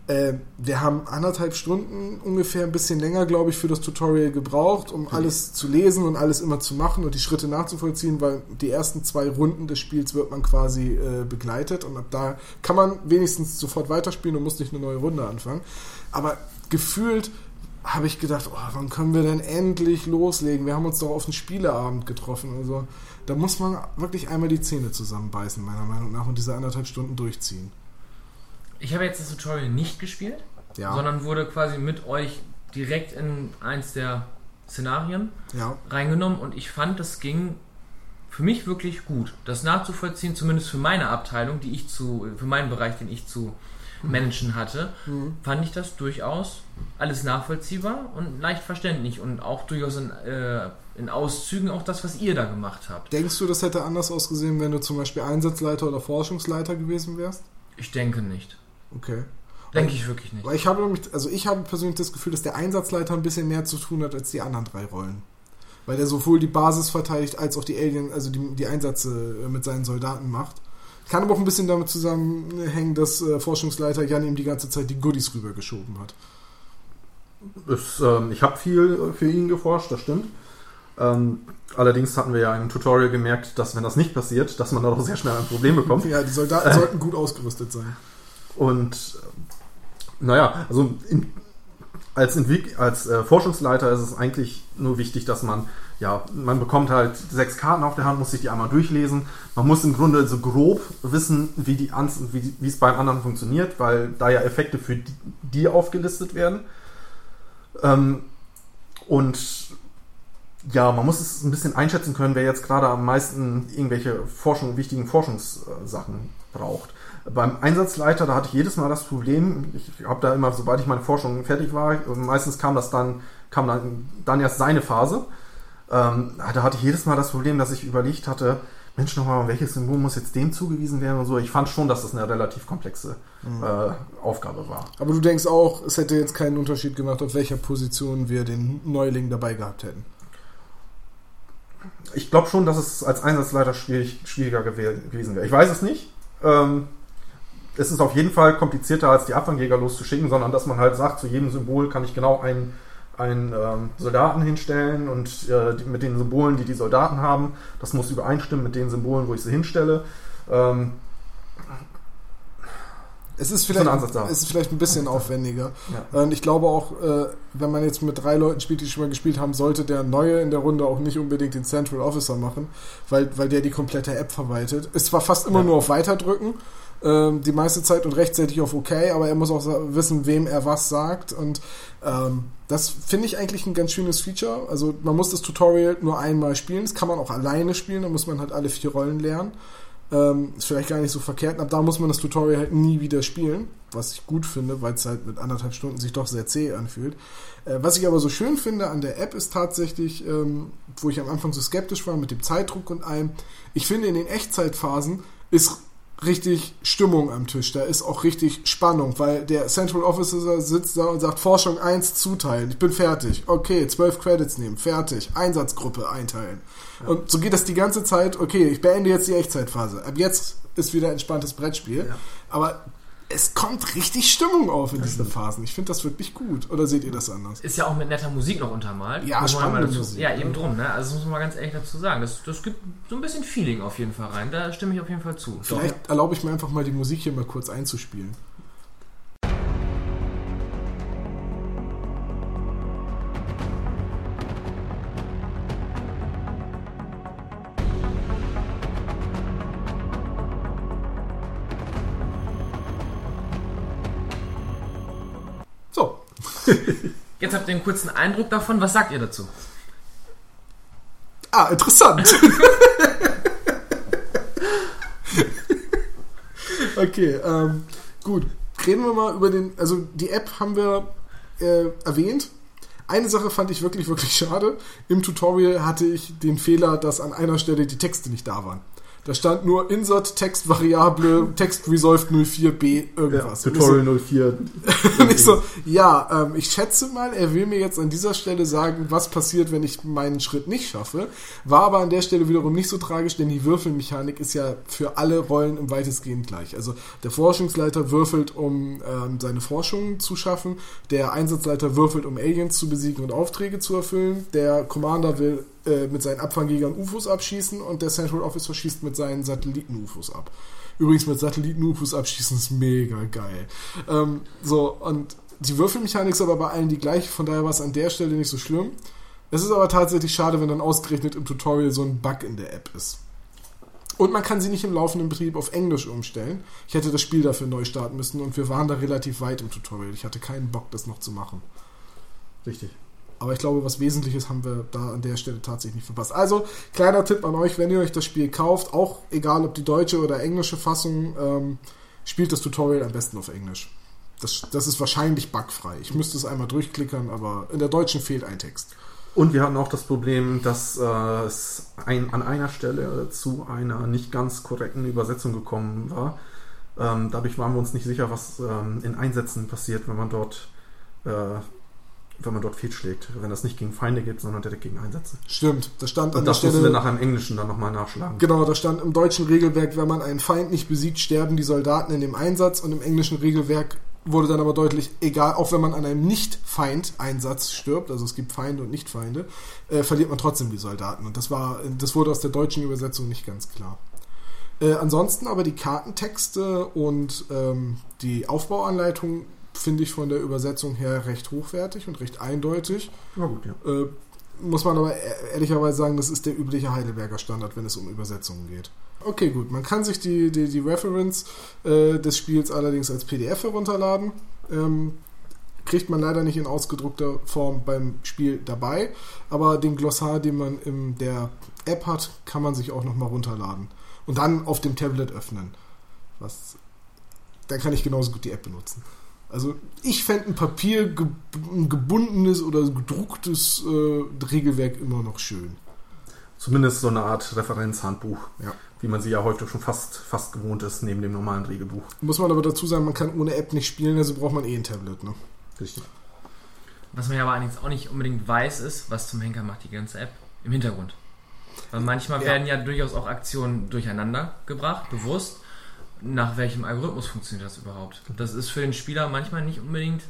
[SPEAKER 1] Äh, wir haben anderthalb Stunden ungefähr ein bisschen länger, glaube ich, für das Tutorial gebraucht, um alles zu lesen und alles immer zu machen und die Schritte nachzuvollziehen, weil die ersten zwei Runden des Spiels wird man quasi äh, begleitet und ab da kann man wenigstens sofort weiterspielen und muss nicht eine neue Runde anfangen. Aber gefühlt habe ich gedacht, oh, wann können wir denn endlich loslegen? Wir haben uns doch auf einen Spieleabend getroffen. Also da muss man wirklich einmal die Zähne zusammenbeißen, meiner Meinung nach, und diese anderthalb Stunden durchziehen.
[SPEAKER 2] Ich habe jetzt das Tutorial nicht gespielt, ja. sondern wurde quasi mit euch direkt in eins der Szenarien ja. reingenommen und ich fand, das ging für mich wirklich gut. Das nachzuvollziehen, zumindest für meine Abteilung, die ich zu, für meinen Bereich, den ich zu managen hatte, mhm. fand ich das durchaus alles nachvollziehbar und leicht verständlich und auch durchaus in, äh, in Auszügen auch das, was ihr da gemacht habt.
[SPEAKER 1] Denkst du, das hätte anders ausgesehen, wenn du zum Beispiel Einsatzleiter oder Forschungsleiter gewesen wärst?
[SPEAKER 2] Ich denke nicht.
[SPEAKER 1] Okay.
[SPEAKER 2] Denke ich wirklich nicht.
[SPEAKER 1] Weil ich habe nämlich, also ich habe persönlich das Gefühl, dass der Einsatzleiter ein bisschen mehr zu tun hat als die anderen drei Rollen. Weil der sowohl die Basis verteidigt als auch die Alien, also die, die Einsätze äh, mit seinen Soldaten macht. Kann aber auch ein bisschen damit zusammenhängen, dass äh, Forschungsleiter Jan ihm die ganze Zeit die Goodies rübergeschoben hat.
[SPEAKER 3] Es, ähm, ich habe viel für ihn geforscht, das stimmt. Ähm, allerdings hatten wir ja im Tutorial gemerkt, dass wenn das nicht passiert, dass man da doch sehr schnell ein Problem bekommt.
[SPEAKER 1] ja, die Soldaten äh, sollten gut ausgerüstet sein.
[SPEAKER 3] Und naja, also in, als, Entwick als äh, Forschungsleiter ist es eigentlich nur wichtig, dass man, ja, man bekommt halt sechs Karten auf der Hand, muss sich die einmal durchlesen. Man muss im Grunde so grob wissen, wie, die, wie, es beim anderen funktioniert, weil da ja Effekte für die, die aufgelistet werden. Ähm, und ja, man muss es ein bisschen einschätzen können, wer jetzt gerade am meisten irgendwelche Forschung, wichtigen Forschungssachen braucht. Beim Einsatzleiter, da hatte ich jedes Mal das Problem, ich habe da immer, sobald ich meine Forschung fertig war, meistens kam das dann, kam dann, dann erst seine Phase. Ähm, da hatte ich jedes Mal das Problem, dass ich überlegt hatte, Mensch, nochmal, welches Symbol muss jetzt dem zugewiesen werden und so. Ich fand schon, dass das eine relativ komplexe mhm. äh, Aufgabe war.
[SPEAKER 1] Aber du denkst auch, es hätte jetzt keinen Unterschied gemacht, auf welcher Position wir den Neuling dabei gehabt hätten.
[SPEAKER 3] Ich glaube schon, dass es als Einsatzleiter schwierig, schwieriger gewesen wäre. Ich weiß es nicht. Ähm, es ist auf jeden Fall komplizierter, als die Abfangjäger loszuschicken, sondern dass man halt sagt, zu jedem Symbol kann ich genau einen, einen ähm, Soldaten hinstellen und äh, mit den Symbolen, die die Soldaten haben, das muss übereinstimmen mit den Symbolen, wo ich sie hinstelle. Ähm,
[SPEAKER 1] es ist vielleicht, es ist vielleicht ein bisschen aufwendiger. Ja. Und ich glaube auch, äh, wenn man jetzt mit drei Leuten spielt, die schon mal gespielt haben, sollte der Neue in der Runde auch nicht unbedingt den Central Officer machen, weil, weil der die komplette App verwaltet. Es war fast immer ja. nur auf Weiterdrücken ähm, die meiste Zeit und rechtzeitig auf OK, aber er muss auch wissen, wem er was sagt. Und ähm, das finde ich eigentlich ein ganz schönes Feature. Also man muss das Tutorial nur einmal spielen. Das kann man auch alleine spielen, da muss man halt alle vier Rollen lernen. Ähm, ist vielleicht gar nicht so verkehrt. Ab da muss man das Tutorial halt nie wieder spielen, was ich gut finde, weil es halt mit anderthalb Stunden sich doch sehr zäh anfühlt. Äh, was ich aber so schön finde an der App ist tatsächlich, ähm, wo ich am Anfang so skeptisch war mit dem Zeitdruck und allem, ich finde in den Echtzeitphasen ist richtig Stimmung am Tisch. Da ist auch richtig Spannung, weil der Central Officer sitzt da und sagt, Forschung 1 zuteilen. Ich bin fertig. Okay, 12 Credits nehmen. Fertig. Einsatzgruppe einteilen. Ja. Und so geht das die ganze Zeit. Okay, ich beende jetzt die Echtzeitphase. Ab jetzt ist wieder entspanntes Brettspiel. Ja. Aber es kommt richtig Stimmung auf in diesen Phasen. Ich finde das wirklich gut. Oder seht ihr das anders?
[SPEAKER 2] Ist ja auch mit netter Musik noch untermalt.
[SPEAKER 1] Ja, spannende Musik.
[SPEAKER 2] Ja, eben drum. Ne? Also das muss man mal ganz ehrlich dazu sagen. Das, das gibt so ein bisschen Feeling auf jeden Fall rein. Da stimme ich auf jeden Fall zu.
[SPEAKER 1] Vielleicht Doch. erlaube ich mir einfach mal die Musik hier mal kurz einzuspielen.
[SPEAKER 2] Jetzt habt ihr einen kurzen Eindruck davon. Was sagt ihr dazu?
[SPEAKER 1] Ah, interessant. okay, ähm, gut. Reden wir mal über den. Also, die App haben wir äh, erwähnt. Eine Sache fand ich wirklich, wirklich schade. Im Tutorial hatte ich den Fehler, dass an einer Stelle die Texte nicht da waren. Da stand nur Insert Textvariable Text Resolved 04b irgendwas.
[SPEAKER 3] Ja, Tutorial 04.
[SPEAKER 1] Und ich so, ja, ähm, ich schätze mal, er will mir jetzt an dieser Stelle sagen, was passiert, wenn ich meinen Schritt nicht schaffe. War aber an der Stelle wiederum nicht so tragisch, denn die Würfelmechanik ist ja für alle Rollen im weitestgehend gleich. Also der Forschungsleiter würfelt, um ähm, seine Forschung zu schaffen, der Einsatzleiter würfelt, um Aliens zu besiegen und Aufträge zu erfüllen, der Commander will äh, mit seinen Abfangjägern UFOs abschießen und der Central Officer schießt mit seinen Satelliten-UFOs ab. Übrigens mit Satelliten-UFOs abschießen ist mega geil. Ähm, so, und die Würfelmechanik ist aber bei allen die gleiche, von daher war es an der Stelle nicht so schlimm. Es ist aber tatsächlich schade, wenn dann ausgerechnet im Tutorial so ein Bug in der App ist. Und man kann sie nicht im laufenden Betrieb auf Englisch umstellen. Ich hätte das Spiel dafür neu starten müssen und wir waren da relativ weit im Tutorial. Ich hatte keinen Bock, das noch zu machen.
[SPEAKER 3] Richtig.
[SPEAKER 1] Aber ich glaube, was Wesentliches haben wir da an der Stelle tatsächlich nicht verpasst. Also, kleiner Tipp an euch, wenn ihr euch das Spiel kauft, auch egal ob die deutsche oder englische Fassung, ähm, spielt das Tutorial am besten auf Englisch. Das, das ist wahrscheinlich bugfrei. Ich müsste es einmal durchklickern, aber in der deutschen fehlt ein Text.
[SPEAKER 3] Und wir hatten auch das Problem, dass äh, es ein, an einer Stelle zu einer nicht ganz korrekten Übersetzung gekommen war. Ähm, dadurch waren wir uns nicht sicher, was ähm, in Einsätzen passiert, wenn man dort äh, wenn man dort fehlschlägt. Wenn das nicht gegen Feinde geht, sondern direkt gegen Einsätze.
[SPEAKER 1] Stimmt, das stand an
[SPEAKER 3] Und
[SPEAKER 1] der
[SPEAKER 3] das mussten
[SPEAKER 1] Stelle.
[SPEAKER 3] wir nach einem Englischen dann nochmal nachschlagen.
[SPEAKER 1] Genau, da stand im deutschen Regelwerk, wenn man einen Feind nicht besiegt, sterben die Soldaten in dem Einsatz und im englischen Regelwerk wurde dann aber deutlich, egal, auch wenn man an einem Nicht-Feind-Einsatz stirbt, also es gibt Feinde und Nicht-Feinde, äh, verliert man trotzdem die Soldaten. Und das war, das wurde aus der deutschen Übersetzung nicht ganz klar. Äh, ansonsten aber die Kartentexte und ähm, die Aufbauanleitung finde ich von der Übersetzung her recht hochwertig und recht eindeutig.
[SPEAKER 3] Na gut, ja.
[SPEAKER 1] Äh, muss man aber e- ehrlicherweise sagen, das ist der übliche Heidelberger Standard, wenn es um Übersetzungen geht. Okay, gut. Man kann sich die, die, die Reference äh, des Spiels allerdings als PDF herunterladen. Ähm, kriegt man leider nicht in ausgedruckter Form beim Spiel dabei, aber den Glossar, den man in der App hat, kann man sich auch nochmal runterladen. Und dann auf dem Tablet öffnen. Was, dann kann ich genauso gut die App benutzen. Also ich fände ein Papier ge ein gebundenes oder gedrucktes äh, Regelwerk immer noch schön.
[SPEAKER 3] Zumindest so eine Art Referenzhandbuch,
[SPEAKER 1] Ja.
[SPEAKER 3] wie man sie ja heute schon fast, fast gewohnt ist, neben dem normalen Regelbuch.
[SPEAKER 1] Muss man aber dazu sagen, man kann ohne App nicht spielen, also braucht man eh ein Tablet. Ne?
[SPEAKER 3] Richtig.
[SPEAKER 2] Was man ja aber allerdings auch nicht unbedingt weiß, ist, was zum Henker macht die ganze App im Hintergrund. Weil manchmal
[SPEAKER 1] Ja.
[SPEAKER 2] werden ja durchaus auch Aktionen durcheinander gebracht, bewusst. Nach welchem Algorithmus funktioniert das überhaupt? Das ist für den Spieler manchmal nicht unbedingt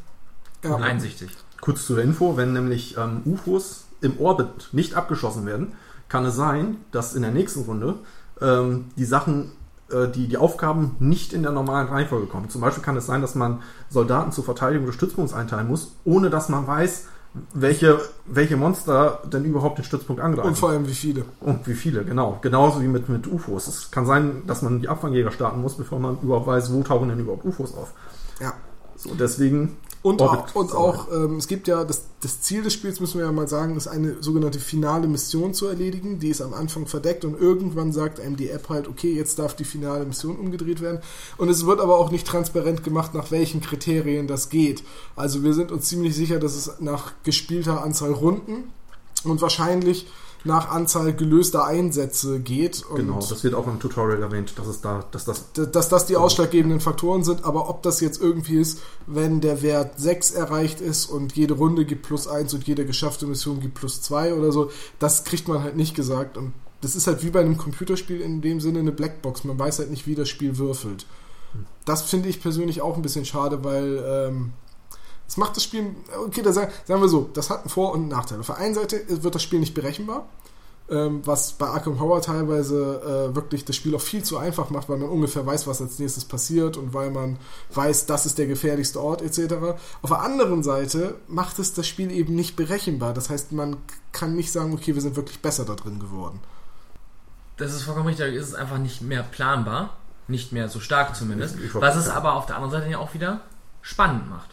[SPEAKER 1] Ja.
[SPEAKER 2] einsichtig.
[SPEAKER 3] Kurz zur Info, wenn nämlich ähm, UFOs im Orbit nicht abgeschossen werden, kann es sein, dass in der nächsten Runde ähm, die Sachen, äh, die, die Aufgaben nicht in der normalen Reihenfolge kommen. Zum Beispiel kann es sein, dass man Soldaten zur Verteidigung des Stützpunkts einteilen muss, ohne dass man weiß, welche, welche Monster denn überhaupt den Stützpunkt angreifen.
[SPEAKER 1] Und vor allem wie viele.
[SPEAKER 3] Und wie viele, genau. Genauso wie mit, mit UFOs. Es kann sein, dass man die Abfangjäger starten muss, bevor man überhaupt weiß, wo tauchen denn überhaupt UFOs auf.
[SPEAKER 1] Ja.
[SPEAKER 3] So, deswegen.
[SPEAKER 1] Und
[SPEAKER 3] Orbit
[SPEAKER 1] auch, und auch ähm, es gibt ja, das, das Ziel des Spiels, müssen wir ja mal sagen, ist eine sogenannte finale Mission zu erledigen. Die ist am Anfang verdeckt und irgendwann sagt einem die App halt, okay, jetzt darf die finale Mission umgedreht werden. Und es wird aber auch nicht transparent gemacht, nach welchen Kriterien das geht. Also wir sind uns ziemlich sicher, dass es nach gespielter Anzahl Runden und wahrscheinlich nach Anzahl gelöster Einsätze geht.
[SPEAKER 3] Genau, das wird auch im Tutorial erwähnt, dass es da, dass das
[SPEAKER 1] dass das die ausschlaggebenden Faktoren sind, aber ob das jetzt irgendwie ist, wenn der Wert 6 erreicht ist und jede Runde gibt plus 1 und jede geschaffte Mission gibt plus 2 oder so, das kriegt man halt nicht gesagt und das ist halt wie bei einem Computerspiel in dem Sinne eine Blackbox, man weiß halt nicht, wie das Spiel würfelt. Das finde ich persönlich auch ein bisschen schade, weil ähm, es macht das Spiel, okay, da sagen, sagen wir so, das hat einen Vor- und einen Nachteil. Auf der einen Seite wird das Spiel nicht berechenbar, ähm, was bei Arkham Horror teilweise äh, wirklich das Spiel auch viel zu einfach macht, weil man ungefähr weiß, was als nächstes passiert und weil man weiß, das ist der gefährlichste Ort etc. Auf der anderen Seite macht es das Spiel eben nicht berechenbar. Das heißt, man kann nicht sagen, okay, wir sind wirklich besser da drin geworden.
[SPEAKER 2] Das ist vollkommen richtig, ist es einfach nicht mehr planbar. Nicht mehr so stark zumindest.
[SPEAKER 3] Ich- ich wollte
[SPEAKER 2] Was es aber auf der anderen Seite ja auch wieder spannend macht.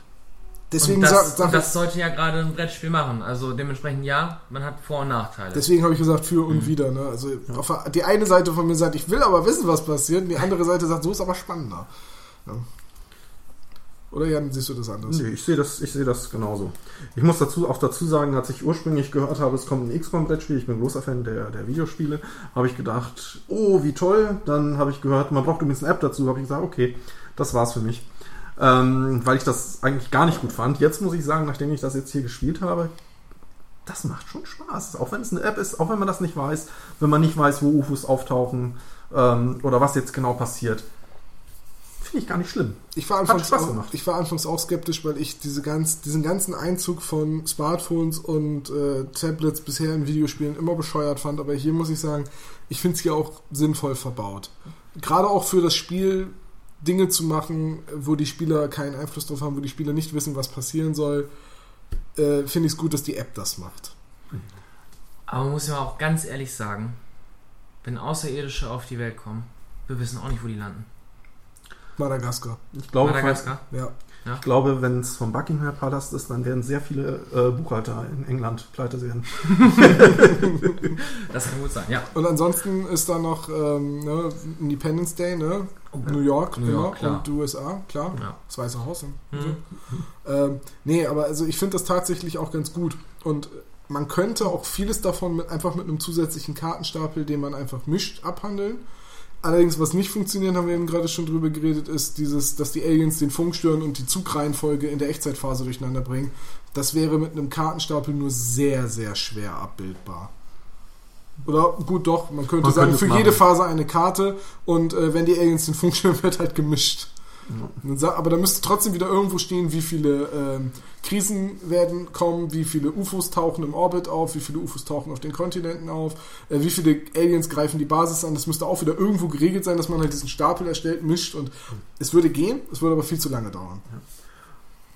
[SPEAKER 1] Deswegen,
[SPEAKER 2] und
[SPEAKER 1] sag,
[SPEAKER 2] das,
[SPEAKER 1] sag
[SPEAKER 2] und das sollte ja gerade ein Brettspiel machen. Also dementsprechend ja, man hat Vor- und Nachteile.
[SPEAKER 1] Deswegen habe ich gesagt, für
[SPEAKER 3] Mhm.
[SPEAKER 1] und wieder. Ne? Also auf der, die eine Seite von mir sagt, ich will aber wissen, was passiert, und die andere Seite sagt, so ist aber spannender. Oder Jan, siehst du das anders?
[SPEAKER 3] Nee, ich sehe das, ich sehe das genauso. Ich muss dazu auch dazu sagen, als ich ursprünglich gehört habe, es kommt ein XCOM-Brettspiel, ich bin großer Fan der, der Videospiele, habe ich gedacht, oh, wie toll. Dann habe ich gehört, man braucht übrigens eine App dazu, habe ich gesagt, okay, das war's für mich. Ähm, weil ich das eigentlich gar nicht gut fand. Jetzt muss ich sagen, nachdem ich das jetzt hier gespielt habe, das macht schon Spaß. Auch wenn es eine App ist, auch wenn man das nicht weiß, wenn man nicht weiß, wo UFOs auftauchen ähm, oder was jetzt genau passiert finde ich gar nicht schlimm.
[SPEAKER 1] Ich war, anfangs auch, ich war anfangs auch skeptisch, weil ich diese ganz, diesen ganzen Einzug von Smartphones und äh, Tablets bisher in Videospielen immer bescheuert fand. Aber hier muss ich sagen, ich finde es hier auch sinnvoll verbaut. Gerade auch für das Spiel Dinge zu machen, wo die Spieler keinen Einfluss drauf haben, wo die Spieler nicht wissen, was passieren soll, äh, finde ich es gut, dass die App das macht.
[SPEAKER 2] Aber man muss ja auch ganz ehrlich sagen, wenn Außerirdische auf die Welt kommen, wir wissen auch nicht, wo die landen.
[SPEAKER 1] Madagaskar.
[SPEAKER 3] Ich glaube,
[SPEAKER 2] Madagaskar?
[SPEAKER 1] Ja.
[SPEAKER 3] Ja. Ich glaube, wenn es vom Buckingham Palast ist, dann werden sehr viele äh, Buchhalter in England pleite werden.
[SPEAKER 2] das kann gut sein, ja.
[SPEAKER 1] Und ansonsten ist da noch ähm, ne, Independence Day, ne? Oh, New York, New York klar. und USA, klar. Ja. Das Weiße Haus. Mhm. So. Ähm, nee, aber also ich finde das tatsächlich auch ganz gut. Und man könnte auch vieles davon mit, einfach mit einem zusätzlichen Kartenstapel, den man einfach mischt, abhandeln. Allerdings, was nicht funktioniert, haben wir eben gerade schon drüber geredet, ist dieses, dass die Aliens den Funk stören und die Zugreihenfolge in der Echtzeitphase durcheinander bringen. Das wäre mit einem Kartenstapel nur sehr, sehr schwer abbildbar. Oder gut, doch, man könnte man sagen, könnte für machen. jede Phase eine Karte und äh, wenn die Aliens den Funk stören, wird halt gemischt. Ja. Aber da müsste trotzdem wieder irgendwo stehen, wie viele ähm, Krisen werden kommen, wie viele UFOs tauchen im Orbit auf, wie viele UFOs tauchen auf den Kontinenten auf, äh, wie viele Aliens greifen die Basis an. Das müsste auch wieder irgendwo geregelt sein, dass man halt diesen Stapel erstellt, mischt und es würde gehen, es würde aber viel zu lange dauern. Ja.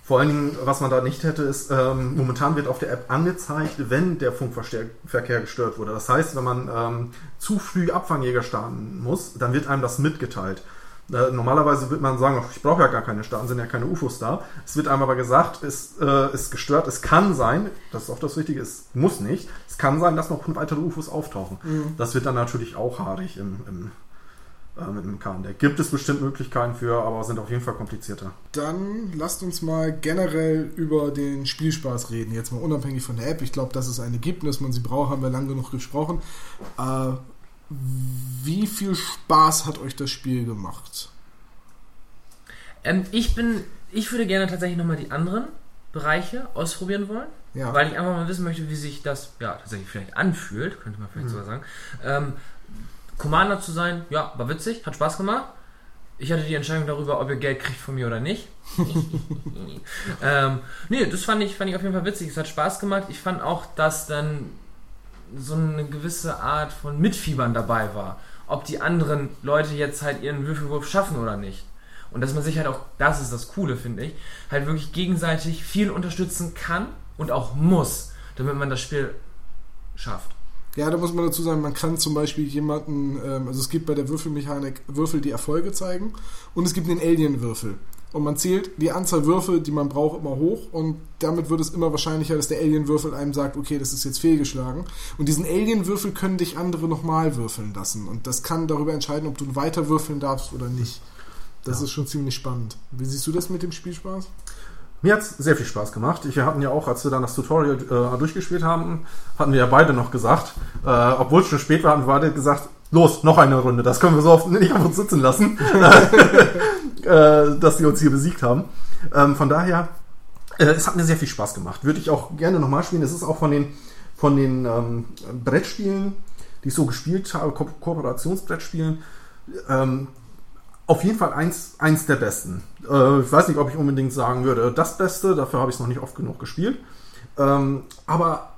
[SPEAKER 3] Vor allen Dingen, was man da nicht hätte, ist, ähm, momentan wird auf der App angezeigt, wenn der Funkverkehr gestört wurde. Das heißt, wenn man ähm, zu früh Abfangjäger starten muss, dann wird einem das mitgeteilt. Äh, normalerweise wird man sagen, ich brauche ja gar keine Staaten, sind ja keine UFOs da. Es wird einem aber gesagt, es äh, ist gestört. Es kann sein, das ist auch das Wichtige, es muss nicht. Es kann sein, dass noch weitere UFOs auftauchen. Mhm. Das wird dann natürlich auch haarig im, im äh, mit einem KND. Gibt es bestimmt Möglichkeiten für, aber sind auf jeden Fall komplizierter.
[SPEAKER 1] Dann lasst uns mal generell über den Spielspaß reden. Jetzt mal unabhängig von der App. Ich glaube, dass es eine gibt und dass man sie braucht, haben wir lange genug gesprochen. Äh, wie viel Spaß hat euch das Spiel gemacht?
[SPEAKER 2] Ähm, ich bin, ich würde gerne tatsächlich nochmal die anderen Bereiche ausprobieren wollen. Ja. Weil ich einfach mal wissen möchte, wie sich das ja tatsächlich vielleicht anfühlt, könnte man vielleicht mhm. sogar sagen. Ähm, Commander zu sein, ja, war witzig, hat Spaß gemacht. Ich hatte die Entscheidung darüber, ob ihr Geld kriegt von mir oder nicht. ähm, nee, das fand ich, fand ich auf jeden Fall witzig. Es hat Spaß gemacht. Ich fand auch, dass dann so eine gewisse Art von Mitfiebern dabei war. Ob die anderen Leute jetzt halt ihren Würfelwurf schaffen oder nicht. Und dass man sich halt auch, das ist das Coole, finde ich, halt wirklich gegenseitig viel unterstützen kann und auch muss, damit man das Spiel schafft.
[SPEAKER 1] Ja, da muss man dazu sagen, man kann zum Beispiel jemanden, ähm, also es gibt bei der Würfelmechanik Würfel, die Erfolge zeigen und es gibt den Alien-Würfel. Und man zählt die Anzahl Würfel, die man braucht, immer hoch und damit wird es immer wahrscheinlicher, dass der Alien-Würfel einem sagt, okay, das ist jetzt fehlgeschlagen. Und diesen Alien-Würfel können dich andere nochmal würfeln lassen und das kann darüber entscheiden, ob du weiter würfeln darfst oder nicht. Das ja. ist schon ziemlich spannend. Wie siehst du das mit dem Spielspaß?
[SPEAKER 3] Mir hat es sehr viel Spaß gemacht. Wir hatten ja auch, als wir dann das Tutorial äh, durchgespielt haben, hatten wir ja beide noch gesagt, äh, obwohl es schon spät war, haben wir beide gesagt, los, noch eine Runde. Das können wir so oft nicht auf uns sitzen lassen, äh, dass die uns hier besiegt haben. Ähm, von daher, äh, es hat mir sehr viel Spaß gemacht. Würde ich auch gerne nochmal spielen. Es ist auch von den, von den ähm, Brettspielen, die ich so gespielt habe, Ko Kooperationsbrettspielen, ähm, auf jeden Fall eins, eins der besten. Äh, ich weiß nicht, ob ich unbedingt sagen würde, das Beste, dafür habe ich es noch nicht oft genug gespielt. Ähm, aber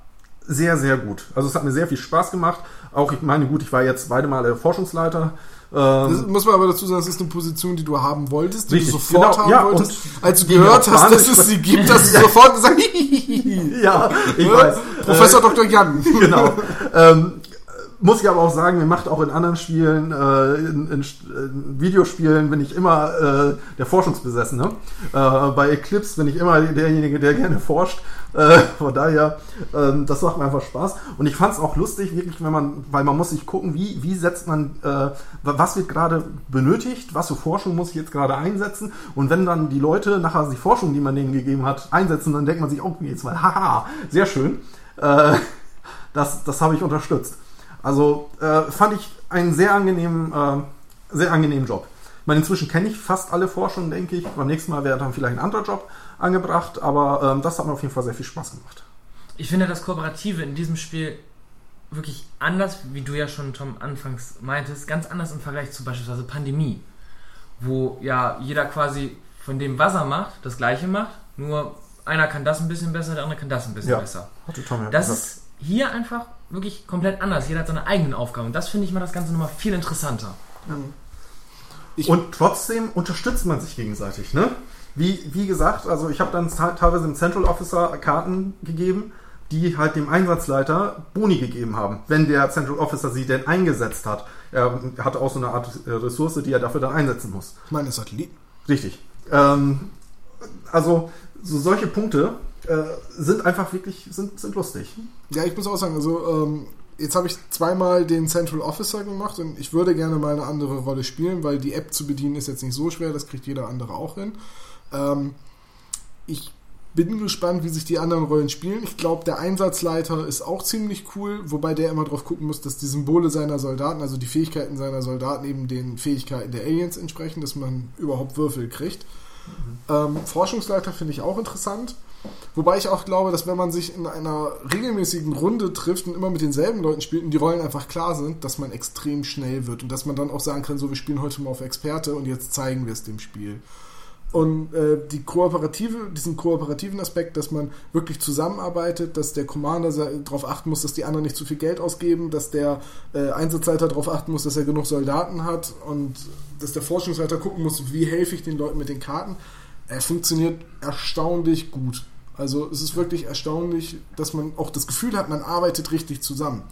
[SPEAKER 3] sehr, sehr gut. Also es hat mir sehr viel Spaß gemacht. Auch, ich meine, gut, ich war jetzt beide Male Forschungsleiter.
[SPEAKER 1] Ähm, muss man aber dazu sagen, das ist eine Position, die du haben wolltest, die richtig, du sofort genau, haben ja, wolltest. Als du gehört hast, dass es sie gibt, hast du sofort gesagt,
[SPEAKER 3] ja, ich weiß.
[SPEAKER 1] Professor äh, Dr. Jan.
[SPEAKER 3] Genau. Ähm, muss ich aber auch sagen, mir macht auch in anderen Spielen, äh, in, in, in, Videospielen bin ich immer äh, der Forschungsbesessene. Äh, bei Eclipse bin ich immer derjenige, der gerne forscht. Äh, von daher, ähm, das macht mir einfach Spaß. Und ich fand es auch lustig, wirklich, wenn man, weil man muss sich gucken, wie, wie setzt man, äh, was wird gerade benötigt, was für Forschung muss ich jetzt gerade einsetzen. Und wenn dann die Leute nachher die Forschung, die man denen gegeben hat, einsetzen, dann denkt man sich, oh, jetzt mal, haha, sehr schön. Äh, das das habe ich unterstützt. Also äh, fand ich einen sehr angenehmen, äh, sehr angenehmen Job. Ich meine, inzwischen kenne ich fast alle Forschungen, denke ich. Beim nächsten Mal wäre dann vielleicht ein anderer Job angebracht, aber ähm, das hat mir auf jeden Fall sehr viel Spaß gemacht.
[SPEAKER 2] Ich finde das Kooperative in diesem Spiel wirklich anders, wie du ja schon Tom anfangs meintest, ganz anders im Vergleich zu beispielsweise Pandemie, wo ja jeder quasi von dem, was er macht, das gleiche macht, nur einer kann das ein bisschen besser, der andere kann das ein bisschen ja, besser. Tom ja das gesagt. ist hier einfach wirklich komplett anders. Jeder hat seine eigenen Aufgaben. Und das finde ich mal das Ganze nochmal viel interessanter.
[SPEAKER 3] Ja. und trotzdem unterstützt man sich gegenseitig, ne? Wie, wie gesagt, also ich habe dann teilweise dem Central Officer Karten gegeben, die halt dem Einsatzleiter Boni gegeben haben, wenn der Central Officer sie denn eingesetzt hat. Er hatte auch so eine Art Ressource, die er dafür dann einsetzen muss.
[SPEAKER 1] Ich meine Satelliten.
[SPEAKER 3] Richtig. Ähm, also so solche Punkte äh, sind einfach wirklich sind, sind lustig.
[SPEAKER 1] Ja, ich muss auch sagen, also ähm, jetzt habe ich zweimal den Central Officer gemacht und ich würde gerne mal eine andere Rolle spielen, weil die App zu bedienen ist jetzt nicht so schwer, das kriegt jeder andere auch hin. Ähm, ich bin gespannt, wie sich die anderen Rollen spielen. Ich glaube, der Einsatzleiter ist auch ziemlich cool, wobei der immer darauf gucken muss, dass die Symbole seiner Soldaten, also die Fähigkeiten seiner Soldaten eben den Fähigkeiten der Aliens entsprechen, dass man überhaupt Würfel kriegt. Ähm, Forschungsleiter finde ich auch interessant. Wobei ich auch glaube, dass wenn man sich in einer regelmäßigen Runde trifft und immer mit denselben Leuten spielt und die Rollen einfach klar sind, dass man extrem schnell wird und dass man dann auch sagen kann, so wir spielen heute mal auf Experte und jetzt zeigen wir es dem Spiel. Und äh, die kooperative, diesen kooperativen Aspekt, dass man wirklich zusammenarbeitet, dass der Commander darauf achten muss, dass die anderen nicht zu viel Geld ausgeben, dass der äh, Einsatzleiter darauf achten muss, dass er genug Soldaten hat und dass der Forschungsleiter gucken muss, wie helfe ich den Leuten mit den Karten. Er funktioniert erstaunlich gut. Also es ist wirklich erstaunlich, dass man auch das Gefühl hat, man arbeitet richtig zusammen.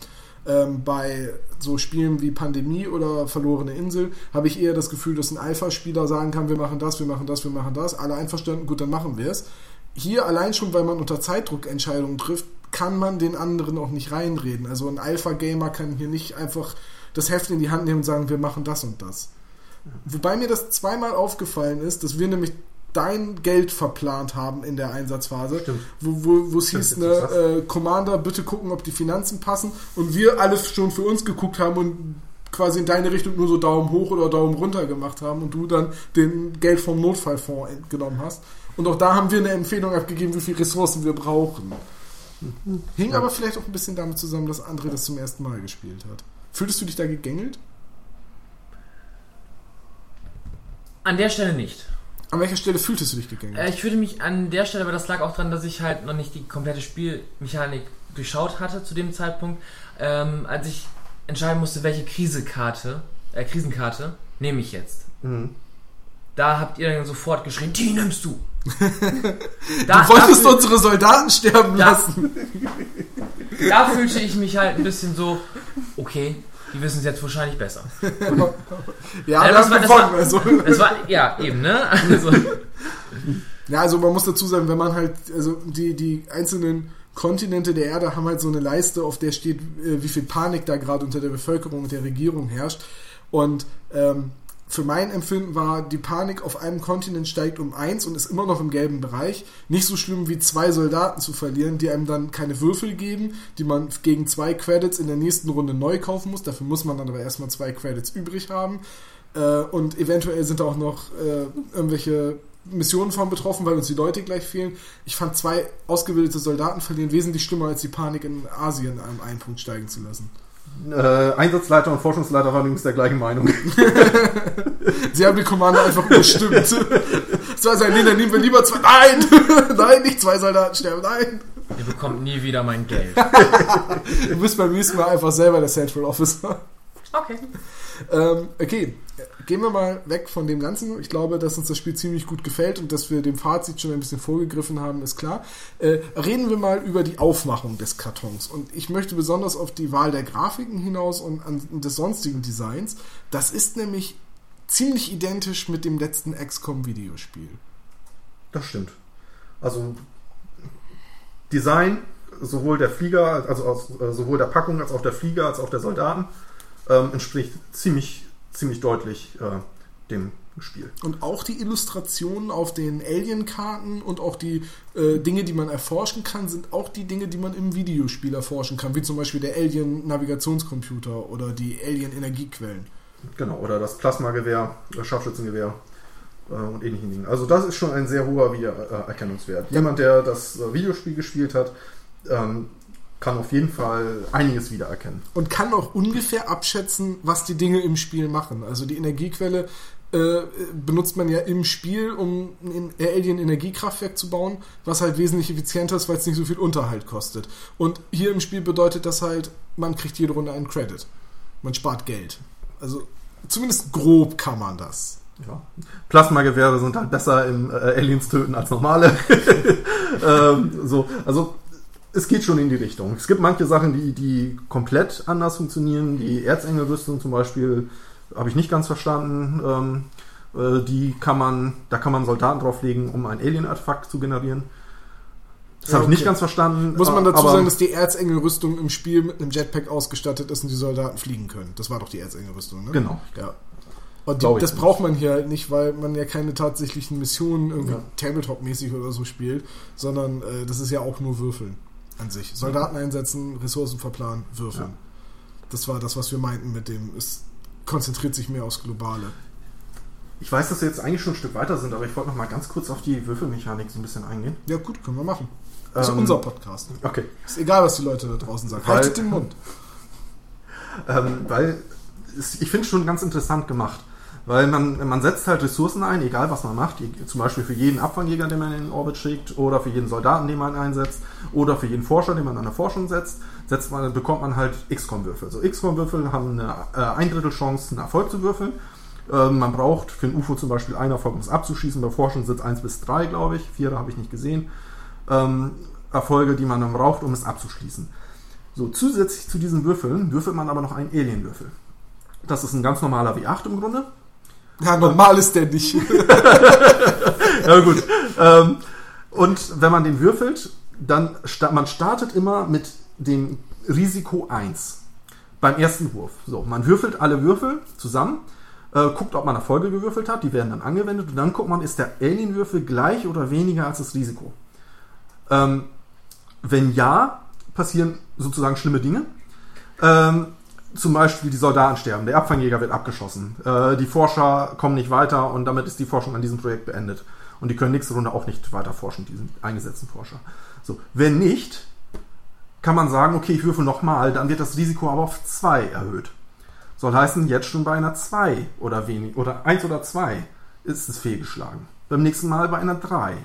[SPEAKER 1] Ähm, bei so Spielen wie Pandemie oder Verlorene Insel habe ich eher das Gefühl, dass ein Alpha-Spieler sagen kann, wir machen das, wir machen das, wir machen das, alle einverstanden, gut, dann machen wir es. Hier allein schon, weil man unter Zeitdruck Entscheidungen trifft, kann man den anderen auch nicht reinreden. Also ein Alpha-Gamer kann hier nicht einfach das Heft in die Hand nehmen und sagen, wir machen das und das. Wobei mir das zweimal aufgefallen ist, dass wir nämlich dein Geld verplant haben in der Einsatzphase, Stimmt. wo, es hieß, ne, äh, Commander, bitte gucken, ob die Finanzen passen und wir alles schon für uns geguckt haben und quasi in deine Richtung nur so Daumen hoch oder Daumen runter gemacht haben und du dann den Geld vom Notfallfonds entgenommen hast. Und auch da haben wir eine Empfehlung abgegeben, wie viele Ressourcen wir brauchen. Hing ja. aber vielleicht auch ein bisschen damit zusammen, dass André das zum ersten Mal gespielt hat. Fühltest du dich da gegängelt?
[SPEAKER 2] An der Stelle nicht.
[SPEAKER 1] An welcher Stelle fühltest du dich gegangen?
[SPEAKER 2] Äh, ich fühlte mich an der Stelle, aber das lag auch daran, dass ich halt noch nicht die komplette Spielmechanik durchschaut hatte zu dem Zeitpunkt, ähm, als ich entscheiden musste, welche Krisekarte, äh, Krisenkarte nehme ich jetzt. Mhm. Da habt ihr dann sofort geschrien, die nimmst du.
[SPEAKER 1] da, du wolltest da, unsere Soldaten sterben da, lassen.
[SPEAKER 2] Da fühlte ich mich halt ein bisschen so, okay, die wissen es jetzt wahrscheinlich besser.
[SPEAKER 1] ja, also das, war, das, war,
[SPEAKER 2] also. das war, ja, eben, ne? Also.
[SPEAKER 1] Ja, also man muss dazu sagen, wenn man halt, also die, die einzelnen Kontinente der Erde haben halt so eine Leiste, auf der steht, äh, wie viel Panik da gerade unter der Bevölkerung und der Regierung herrscht. Und ähm, für mein Empfinden war, die Panik auf einem Kontinent steigt um eins und ist immer noch im gelben Bereich. Nicht so schlimm wie zwei Soldaten zu verlieren, die einem dann keine Würfel geben, die man gegen zwei Credits in der nächsten Runde neu kaufen muss. Dafür muss man dann aber erstmal zwei Credits übrig haben. Äh, und eventuell sind auch noch äh, irgendwelche Missionen von betroffen, weil uns die Leute gleich fehlen. Ich fand zwei ausgebildete Soldaten verlieren wesentlich schlimmer als die Panik in Asien an einen Punkt steigen zu lassen.
[SPEAKER 3] Äh, Einsatzleiter und Forschungsleiter waren übrigens der gleichen Meinung.
[SPEAKER 1] Sie haben die Commander einfach überstimmt. Zwei nee, dann nehmen wir lieber zwei. Nein! nein, nicht zwei Soldaten sterben, nein!
[SPEAKER 2] Ihr bekommt nie wieder mein Geld.
[SPEAKER 1] du bist beim nächsten Mal einfach selber der Central Officer.
[SPEAKER 2] Okay.
[SPEAKER 1] Ähm, okay, gehen wir mal weg von dem Ganzen. Ich glaube, dass uns das Spiel ziemlich gut gefällt und dass wir dem Fazit schon ein bisschen vorgegriffen haben, ist klar. Äh, reden wir mal über die Aufmachung des Kartons. Und ich möchte besonders auf die Wahl der Grafiken hinaus und an des sonstigen Designs. Das ist nämlich ziemlich identisch mit dem letzten XCOM-Videospiel.
[SPEAKER 3] Das stimmt. Also Design sowohl der Flieger, also aus, äh, sowohl der Packung als auch der Flieger als auch der Soldaten ähm, entspricht ziemlich, ziemlich deutlich äh, dem Spiel.
[SPEAKER 1] Und auch die Illustrationen auf den Alien-Karten und auch die äh, Dinge, die man erforschen kann, sind auch die Dinge, die man im Videospiel erforschen kann, wie zum Beispiel der Alien-Navigationscomputer oder die Alien-Energiequellen.
[SPEAKER 3] Genau, oder das Plasmagewehr, das Scharfschützengewehr äh, und ähnlichen Dingen. Also das ist schon ein sehr hoher Wiedererkennungswert. Jemand, der das äh, Videospiel gespielt hat, ähm, kann auf jeden Fall einiges wiedererkennen.
[SPEAKER 1] Und kann auch ungefähr abschätzen, was die Dinge im Spiel machen. Also die Energiequelle äh, benutzt man ja im Spiel, um ein Alien-Energiekraftwerk zu bauen, was halt wesentlich effizienter ist, weil es nicht so viel Unterhalt kostet. Und hier im Spiel bedeutet das halt, man kriegt jede Runde einen Credit. Man spart Geld. Also zumindest grob kann man das.
[SPEAKER 3] Ja. Plasmagewehre sind halt besser im äh, Aliens töten als normale. ähm, so, also es geht schon in die Richtung. Es gibt manche Sachen, die, die komplett anders funktionieren. Die Erzengelrüstung zum Beispiel habe ich nicht ganz verstanden. Ähm, äh, die kann man, da kann man Soldaten drauflegen, um ein Alien-Artefakt zu generieren. Das ja, habe ich nicht ganz verstanden.
[SPEAKER 1] Muss man dazu sagen, dass die Erzengelrüstung im Spiel mit einem Jetpack ausgestattet ist und die Soldaten fliegen können. Das war doch die Erzengelrüstung, ne?
[SPEAKER 3] Genau.
[SPEAKER 1] Ja. Und die, das braucht man hier halt nicht, weil man ja keine tatsächlichen Missionen irgendwie ja. Tabletop-mäßig oder so spielt, sondern äh, das ist ja auch nur Würfeln an sich. Soldaten einsetzen, Ressourcen verplanen, würfeln. Ja. Das war das, was wir meinten mit dem, es konzentriert sich mehr aufs Globale.
[SPEAKER 3] Ich weiß, dass wir jetzt eigentlich schon ein Stück weiter sind, aber ich wollte noch mal ganz kurz auf die Würfelmechanik so ein bisschen eingehen.
[SPEAKER 1] Ja, gut, können wir machen. Das ist ähm, unser Podcast.
[SPEAKER 3] Okay.
[SPEAKER 1] Ist egal, was die Leute da draußen sagen. Weil, Haltet den Mund.
[SPEAKER 3] Ähm, weil es, ich finde es schon ganz interessant gemacht. Weil man, man setzt halt Ressourcen ein, egal was man macht. Zum Beispiel für jeden Abfangjäger, den man in den Orbit schickt, oder für jeden Soldaten, den man einsetzt, oder für jeden Forscher, den man an der Forschung setzt, setzt man, bekommt man halt XCOM-Würfel. So XCOM-Würfel haben eine äh, ein einen Erfolg zu würfeln. Ähm, man braucht für ein UFO zum Beispiel einen Erfolg, um es abzuschießen. Bei Forschung sind es 1 bis 3, glaube ich. Vierer habe ich nicht gesehen. Ähm, Erfolge, die man dann braucht, um es abzuschließen. So, zusätzlich zu diesen Würfeln würfelt man aber noch einen Alien-Würfel. Das ist ein ganz normaler W8 im Grunde.
[SPEAKER 1] Ja, normal ist der nicht.
[SPEAKER 3] ja, gut. Ähm, und wenn man den würfelt, dann sta man startet immer mit dem Risiko 1 beim ersten Wurf. So, man würfelt alle Würfel zusammen, äh, guckt, ob man Erfolge gewürfelt hat, die werden dann angewendet und dann guckt man, ist der Alien-Würfel gleich oder weniger als das Risiko. Ähm, wenn ja, passieren sozusagen schlimme Dinge. Ähm, zum Beispiel die Soldaten sterben, der Abfangjäger wird abgeschossen, äh, die Forscher kommen nicht weiter und damit ist die Forschung an diesem Projekt beendet. Und die können nächste Runde auch nicht weiter forschen, diesen eingesetzten Forscher. So, wenn nicht, kann man sagen, okay, ich würfel nochmal, dann wird das Risiko aber auf 2 erhöht. Soll heißen, jetzt schon bei einer 2 oder wenig, oder 1 oder 2 ist es fehlgeschlagen. Beim nächsten Mal bei einer 3.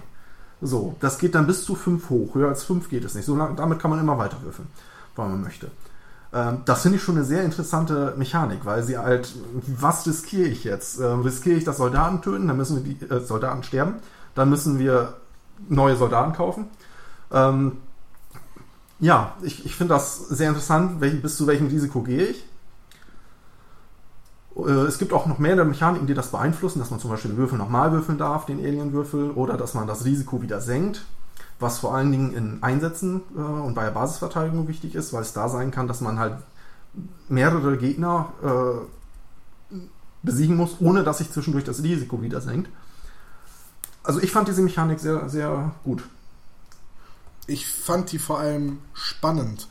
[SPEAKER 3] So, das geht dann bis zu 5 hoch. Höher als 5 geht es nicht. So lang, damit kann man immer weiter würfeln, wenn man möchte. Ähm, das finde ich schon eine sehr interessante Mechanik, weil sie halt, was riskiere ich jetzt? Ähm, riskiere ich, dass Soldaten töten, dann müssen wir die äh, Soldaten sterben, dann müssen wir neue Soldaten kaufen. Ähm, ja, ich, ich finde das sehr interessant, welch, bis zu welchem Risiko gehe ich. Äh, es gibt auch noch mehrere Mechaniken, die das beeinflussen, dass man zum Beispiel den Würfel nochmal würfeln darf, den Alien-Würfel, oder dass man das Risiko wieder senkt was vor allen Dingen in Einsätzen äh, und bei der Basisverteidigung wichtig ist, weil es da sein kann, dass man halt mehrere Gegner äh, besiegen muss, ohne dass sich zwischendurch das Risiko wieder senkt. Also ich fand diese Mechanik sehr, sehr gut.
[SPEAKER 1] Ich fand die vor allem spannend.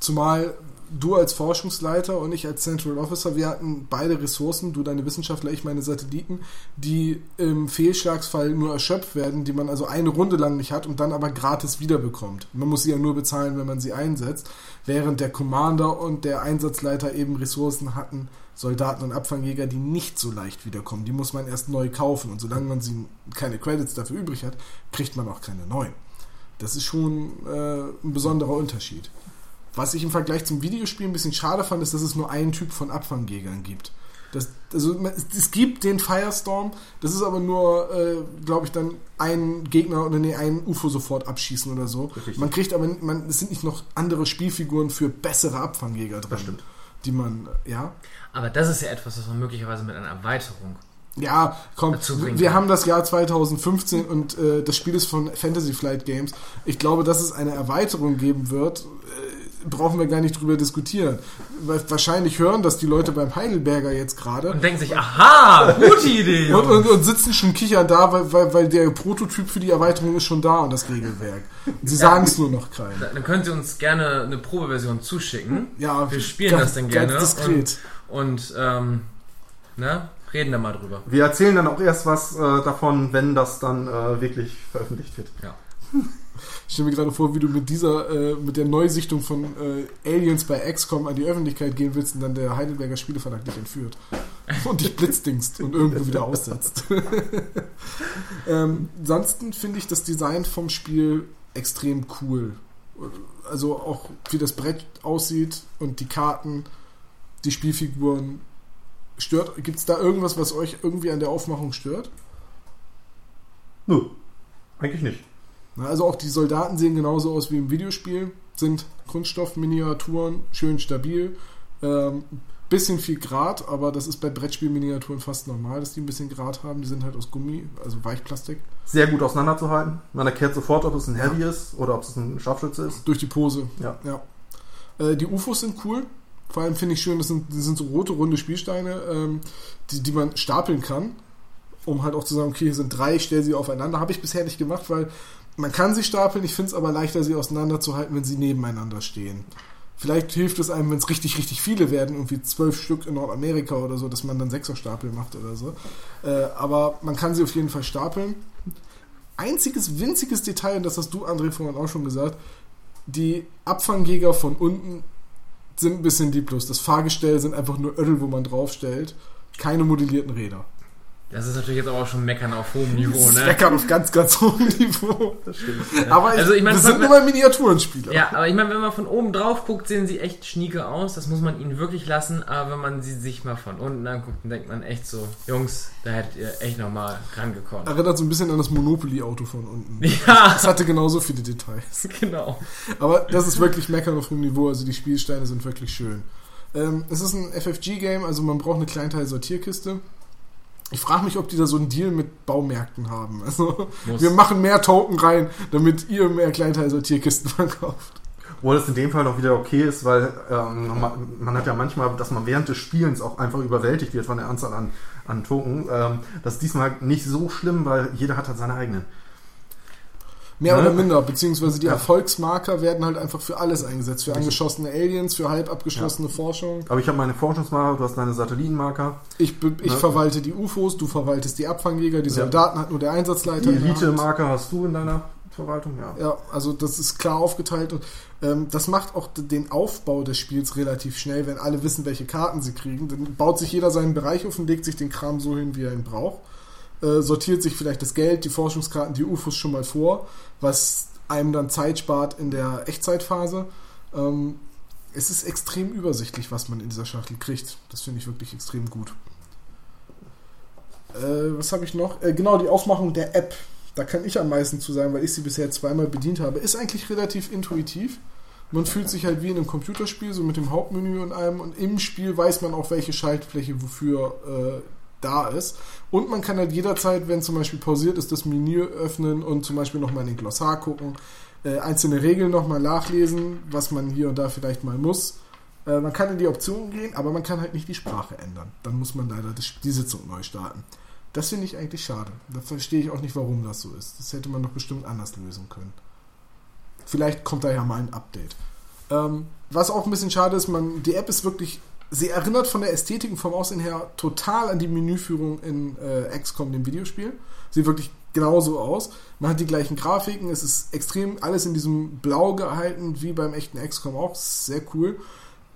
[SPEAKER 1] Zumal du als Forschungsleiter und ich als Central Officer, wir hatten beide Ressourcen, du deine Wissenschaftler, ich meine Satelliten, die im Fehlschlagsfall nur erschöpft werden, die man also eine Runde lang nicht hat und dann aber gratis wiederbekommt. Man muss sie ja nur bezahlen, wenn man sie einsetzt, während der Commander und der Einsatzleiter eben Ressourcen hatten, Soldaten und Abfangjäger, die nicht so leicht wiederkommen. Die muss man erst neu kaufen und solange man sie keine Credits dafür übrig hat, kriegt man auch keine neuen. Das ist schon äh, ein besonderer Unterschied. Was ich im Vergleich zum Videospiel ein bisschen schade fand, ist, dass es nur einen Typ von Abfangjägern gibt. Das, also es gibt den Firestorm, das ist aber nur, äh, glaube ich, dann ein Gegner oder nee, ein UFO sofort abschießen oder so.
[SPEAKER 3] Richtig.
[SPEAKER 1] Man kriegt aber, man, es sind nicht noch andere Spielfiguren für bessere Abfangjäger drin.
[SPEAKER 3] Das stimmt.
[SPEAKER 1] Die man, ja.
[SPEAKER 2] Aber das ist ja etwas, was man möglicherweise mit einer Erweiterung.
[SPEAKER 1] Ja, komm, wir haben das Jahr 2015 und äh, das Spiel ist von Fantasy Flight Games. Ich glaube, dass es eine Erweiterung geben wird, äh, brauchen wir gar nicht drüber diskutieren. Weil wahrscheinlich hören das die Leute beim Heidelberger jetzt gerade.
[SPEAKER 2] Und denken sich, aha, gute Idee.
[SPEAKER 1] Und, und, und sitzen schon kichern da, weil, weil, weil der Prototyp für die Erweiterung ist schon da und das Regelwerk. Und sie
[SPEAKER 2] Ja.
[SPEAKER 1] sagen es nur noch keinem.
[SPEAKER 2] Dann können Sie uns gerne eine Probeversion zuschicken.
[SPEAKER 1] Ja,
[SPEAKER 2] Wir spielen
[SPEAKER 1] ganz-
[SPEAKER 2] das dann
[SPEAKER 1] ganz
[SPEAKER 2] gerne.
[SPEAKER 1] diskret.
[SPEAKER 2] Und, und ähm, ne, reden da mal drüber.
[SPEAKER 3] Wir erzählen dann auch erst was äh, davon, wenn das dann äh, wirklich veröffentlicht wird.
[SPEAKER 2] Ja.
[SPEAKER 1] Ich stelle mir gerade vor, wie du mit dieser, äh, mit der Neusichtung von äh, Aliens bei XCOM an die Öffentlichkeit gehen willst und dann der Heidelberger Spieleverlag dich entführt. Und dich blitzdingst und irgendwo wieder aussetzt. ähm, ansonsten finde ich das Design vom Spiel extrem cool. Also auch wie das Brett aussieht und die Karten, die Spielfiguren. Stört, gibt es da irgendwas, was euch irgendwie an der Aufmachung stört?
[SPEAKER 3] Nö, eigentlich nicht.
[SPEAKER 1] Na, Also auch die Soldaten sehen genauso aus wie im Videospiel, sind Kunststoffminiaturen, schön stabil, ähm, bisschen viel Grat, aber das ist bei Brettspielminiaturen fast normal, dass die ein bisschen Grat haben. Die sind halt aus Gummi, also Weichplastik,
[SPEAKER 3] Sehr gut auseinanderzuhalten. Man erkennt sofort, ob es ein Heavy ist oder ob es ein Scharfschütze ist.
[SPEAKER 1] durch die Pose.
[SPEAKER 3] Ja.
[SPEAKER 1] Ja. Äh, die UFOs sind cool. Vor allem finde ich schön, das sind, das sind so rote, runde Spielsteine, ähm, die, die man stapeln kann, um halt auch zu sagen, okay, hier sind drei, ich stelle sie aufeinander. Habe ich bisher nicht gemacht, weil man kann sie stapeln. Ich finde es aber leichter, sie auseinanderzuhalten, wenn sie nebeneinander stehen. Vielleicht hilft es einem, wenn es richtig, richtig viele werden, irgendwie zwölf Stück in Nordamerika oder so, dass man dann Sechserstapel macht oder so. Äh, aber man kann sie auf jeden Fall stapeln. Einziges winziges Detail, und das hast du, André, vorhin auch schon gesagt, die Abfangjäger von unten sind ein bisschen lieblos. Das Fahrgestell sind einfach nur Ödel, wo man draufstellt. Keine modellierten Räder.
[SPEAKER 2] Das ist natürlich jetzt aber auch schon Meckern auf hohem Niveau,
[SPEAKER 1] Das
[SPEAKER 2] ne?
[SPEAKER 1] meckert auf ganz, ganz hohem Niveau.
[SPEAKER 3] Das stimmt.
[SPEAKER 1] Aber ich,
[SPEAKER 2] Also ich meine,
[SPEAKER 1] wir sind nur mal Miniaturenspieler.
[SPEAKER 2] Ja, aber ich meine, wenn man von oben drauf guckt, sehen sie echt schnieke aus. Das muss man ihnen wirklich lassen. Aber wenn man sie sich mal von unten anguckt, dann denkt man echt so, Jungs, da hättet ihr echt nochmal rangekommen.
[SPEAKER 1] Erinnert so ein bisschen an das Monopoly-Auto von unten.
[SPEAKER 2] Ja,
[SPEAKER 1] Das hatte genauso viele Details.
[SPEAKER 2] genau.
[SPEAKER 1] Aber das ist wirklich meckern auf hohem Niveau. Also die Spielsteine sind wirklich schön. Ähm, es ist ein FFG-Game, also man braucht eine Kleinteil-Sortierkiste. Ich frage mich, ob die da so einen Deal mit Baumärkten haben. Also
[SPEAKER 2] Muss.
[SPEAKER 1] wir machen mehr Token rein, damit ihr mehr Kleinteil-Sortierkisten verkauft.
[SPEAKER 3] Obwohl es in dem Fall noch wieder okay ist, weil ähm, man, man hat ja manchmal, dass man während des Spielens auch einfach überwältigt wird von der Anzahl an, an Token. Ähm, das ist diesmal nicht so schlimm, weil jeder hat halt seine eigenen.
[SPEAKER 1] Mehr
[SPEAKER 3] Ne?
[SPEAKER 1] oder minder, beziehungsweise die
[SPEAKER 3] Ja.
[SPEAKER 1] Erfolgsmarker werden halt einfach für alles eingesetzt. Für angeschossene Aliens, für halb abgeschlossene Forschung.
[SPEAKER 3] Aber ich habe meine Forschungsmarker, du hast deine Satellitenmarker.
[SPEAKER 1] Ich,
[SPEAKER 3] Ne?
[SPEAKER 1] verwalte die UFOs, du verwaltest die Abfangjäger, die
[SPEAKER 3] Ja.
[SPEAKER 1] Soldaten hat nur der Einsatzleiter.
[SPEAKER 3] Die. Elite-Marker hast du in deiner Verwaltung, ja.
[SPEAKER 1] Ja, also das ist klar aufgeteilt und ähm, das macht auch den Aufbau des Spiels relativ schnell, wenn alle wissen, welche Karten sie kriegen. Dann baut sich jeder seinen Bereich auf und legt sich den Kram so hin, wie er ihn braucht. Äh, sortiert sich vielleicht das Geld, die Forschungskarten, die UFOs schon mal vor, was einem dann Zeit spart in der Echtzeitphase. Ähm, es ist extrem übersichtlich, was man in dieser Schachtel kriegt. Das finde ich wirklich extrem gut. Äh, was habe ich noch? Äh, genau, die Aufmachung der App. Da kann ich am meisten zu sagen, weil ich sie bisher zweimal bedient habe. Ist eigentlich relativ intuitiv. Man fühlt sich halt wie in einem Computerspiel, so mit dem Hauptmenü und allem. Und im Spiel weiß man auch, welche Schaltfläche wofür äh, da ist. Und man kann halt jederzeit, wenn zum Beispiel pausiert ist, das Menü öffnen und zum Beispiel nochmal in den Glossar gucken, äh, einzelne Regeln nochmal nachlesen, was man hier und da vielleicht mal muss. Äh, man kann in die Optionen gehen, aber man kann halt nicht die Sprache ändern. Dann muss man leider das, die Sitzung neu starten. Das finde ich eigentlich schade. Da verstehe ich auch nicht, warum das so ist. Das hätte man doch bestimmt anders lösen können. Vielleicht kommt da ja mal ein Update. Ähm, was auch ein bisschen schade ist, man, die App ist wirklich, sie erinnert von der Ästhetik und vom Aussehen her total an die Menüführung in äh, XCOM, dem Videospiel. Sieht wirklich genauso aus. Man hat die gleichen Grafiken, es ist extrem alles in diesem Blau gehalten, wie beim echten XCOM auch. Sehr cool.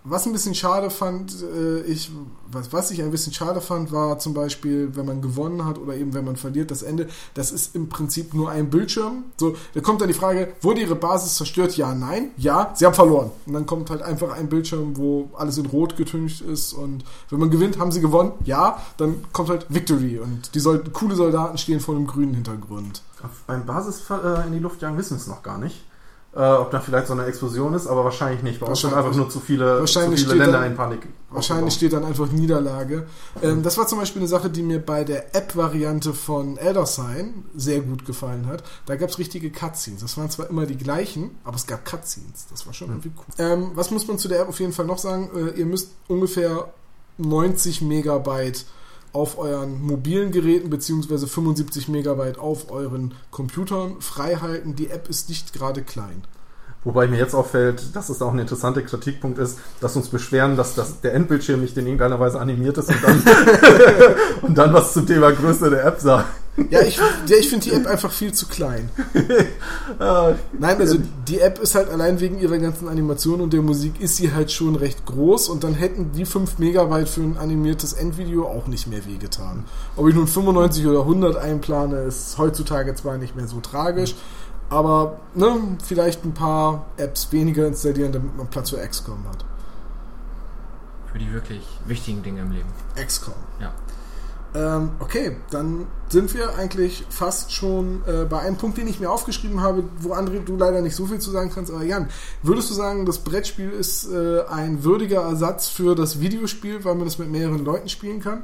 [SPEAKER 1] Was ein bisschen schade fand, äh, ich, was, was ich ein bisschen schade fand, war zum Beispiel, wenn man gewonnen hat oder eben wenn man verliert, das Ende, das ist im Prinzip nur ein Bildschirm. So, da kommt dann die Frage, wurde ihre Basis zerstört? Ja, nein. Ja, sie haben verloren. Und dann kommt halt einfach ein Bildschirm, wo alles in Rot getüncht ist und wenn man gewinnt, haben sie gewonnen. Ja, dann kommt halt Victory und die sollten, coole Soldaten stehen vor einem grünen Hintergrund.
[SPEAKER 3] Beim Basis äh, in die Luft jagen wissen es noch gar nicht. Äh, ob da vielleicht so eine Explosion ist, aber wahrscheinlich nicht. Bei uns sind einfach nur zu viele, zu viele Länder
[SPEAKER 1] dann,
[SPEAKER 3] in Panik.
[SPEAKER 1] Wahrscheinlich steht dann einfach Niederlage. Ähm, das war zum Beispiel eine Sache, die mir bei der App-Variante von Elder Sign sehr gut gefallen hat. Da gab es richtige Cutscenes. Das waren zwar immer die gleichen, aber es gab Cutscenes. Das war schon mhm. irgendwie cool. Ähm, was muss man zu der App auf jeden Fall noch sagen? Äh, ihr müsst ungefähr 90 Megabyte auf euren mobilen Geräten beziehungsweise 75 Megabyte auf euren Computern freihalten. Die App ist nicht gerade klein.
[SPEAKER 3] Wobei mir jetzt auffällt, dass es auch ein interessanter Kritikpunkt ist, dass uns beschweren, dass das, der Endbildschirm nicht in irgendeiner Weise animiert ist und dann, und dann was zum Thema Größe der App sagt.
[SPEAKER 1] Ja, ich, ja, ich finde die App einfach viel zu klein. Nein, also die App ist halt allein wegen ihrer ganzen Animationen und der Musik ist sie halt schon recht groß und dann hätten die 5 Megabyte für ein animiertes Endvideo auch nicht mehr wehgetan. Ob ich nun 95 oder 100 einplane, ist heutzutage zwar nicht mehr so tragisch, aber ne, vielleicht ein paar Apps weniger installieren, damit man Platz für XCOM hat.
[SPEAKER 2] Für die wirklich wichtigen Dinge im Leben.
[SPEAKER 1] XCOM.
[SPEAKER 2] Ja.
[SPEAKER 1] Ähm, okay, dann sind wir eigentlich fast schon äh, bei einem Punkt, den ich mir aufgeschrieben habe, wo André, du leider nicht so viel zu sagen kannst, aber Jan, würdest du sagen, das Brettspiel ist äh, ein würdiger Ersatz für das Videospiel, weil man das mit mehreren Leuten spielen kann?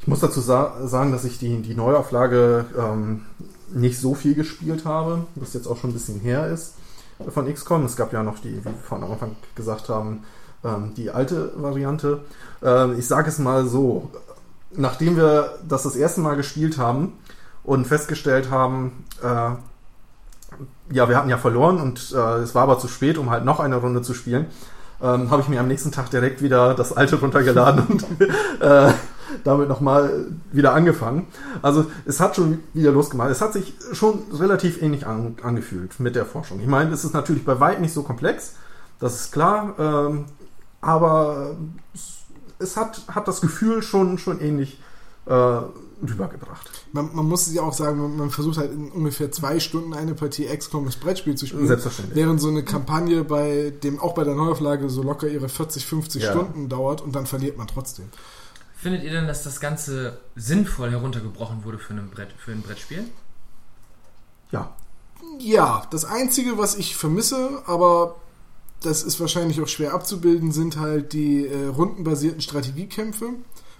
[SPEAKER 3] Ich muss dazu sa sagen, dass ich die, die Neuauflage ähm, nicht so viel gespielt habe, was jetzt auch schon ein bisschen her ist von XCOM. Es gab ja noch die, wie wir von Anfang gesagt haben, ähm, die alte Variante. Ähm, ich sage es mal so, nachdem wir das das erste Mal gespielt haben und festgestellt haben, äh, ja, wir hatten ja verloren und äh, es war aber zu spät, um halt noch eine Runde zu spielen, ähm, habe ich mir am nächsten Tag direkt wieder das alte runtergeladen und äh, damit nochmal wieder angefangen. Also es hat schon wieder losgemacht. Es hat sich schon relativ ähnlich an, angefühlt mit der Forschung. Ich meine, es ist natürlich bei weitem nicht so komplex, das ist klar, ähm, aber es hat, hat das Gefühl schon, schon ähnlich äh, rübergebracht.
[SPEAKER 1] Man, man muss ja auch sagen, man, man, versucht halt in ungefähr zwei Stunden eine Partie XCOM das Brettspiel zu spielen.
[SPEAKER 3] Selbstverständlich.
[SPEAKER 1] Während so eine Kampagne bei dem, auch bei der Neuauflage so locker ihre 40, 50 ja. Stunden dauert und dann verliert man trotzdem.
[SPEAKER 2] Findet ihr denn, dass das Ganze sinnvoll heruntergebrochen wurde für ein, Brett, für ein Brettspiel?
[SPEAKER 1] Ja. Ja, das Einzige, was ich vermisse, aber das ist wahrscheinlich auch schwer abzubilden, sind halt die äh, rundenbasierten Strategiekämpfe.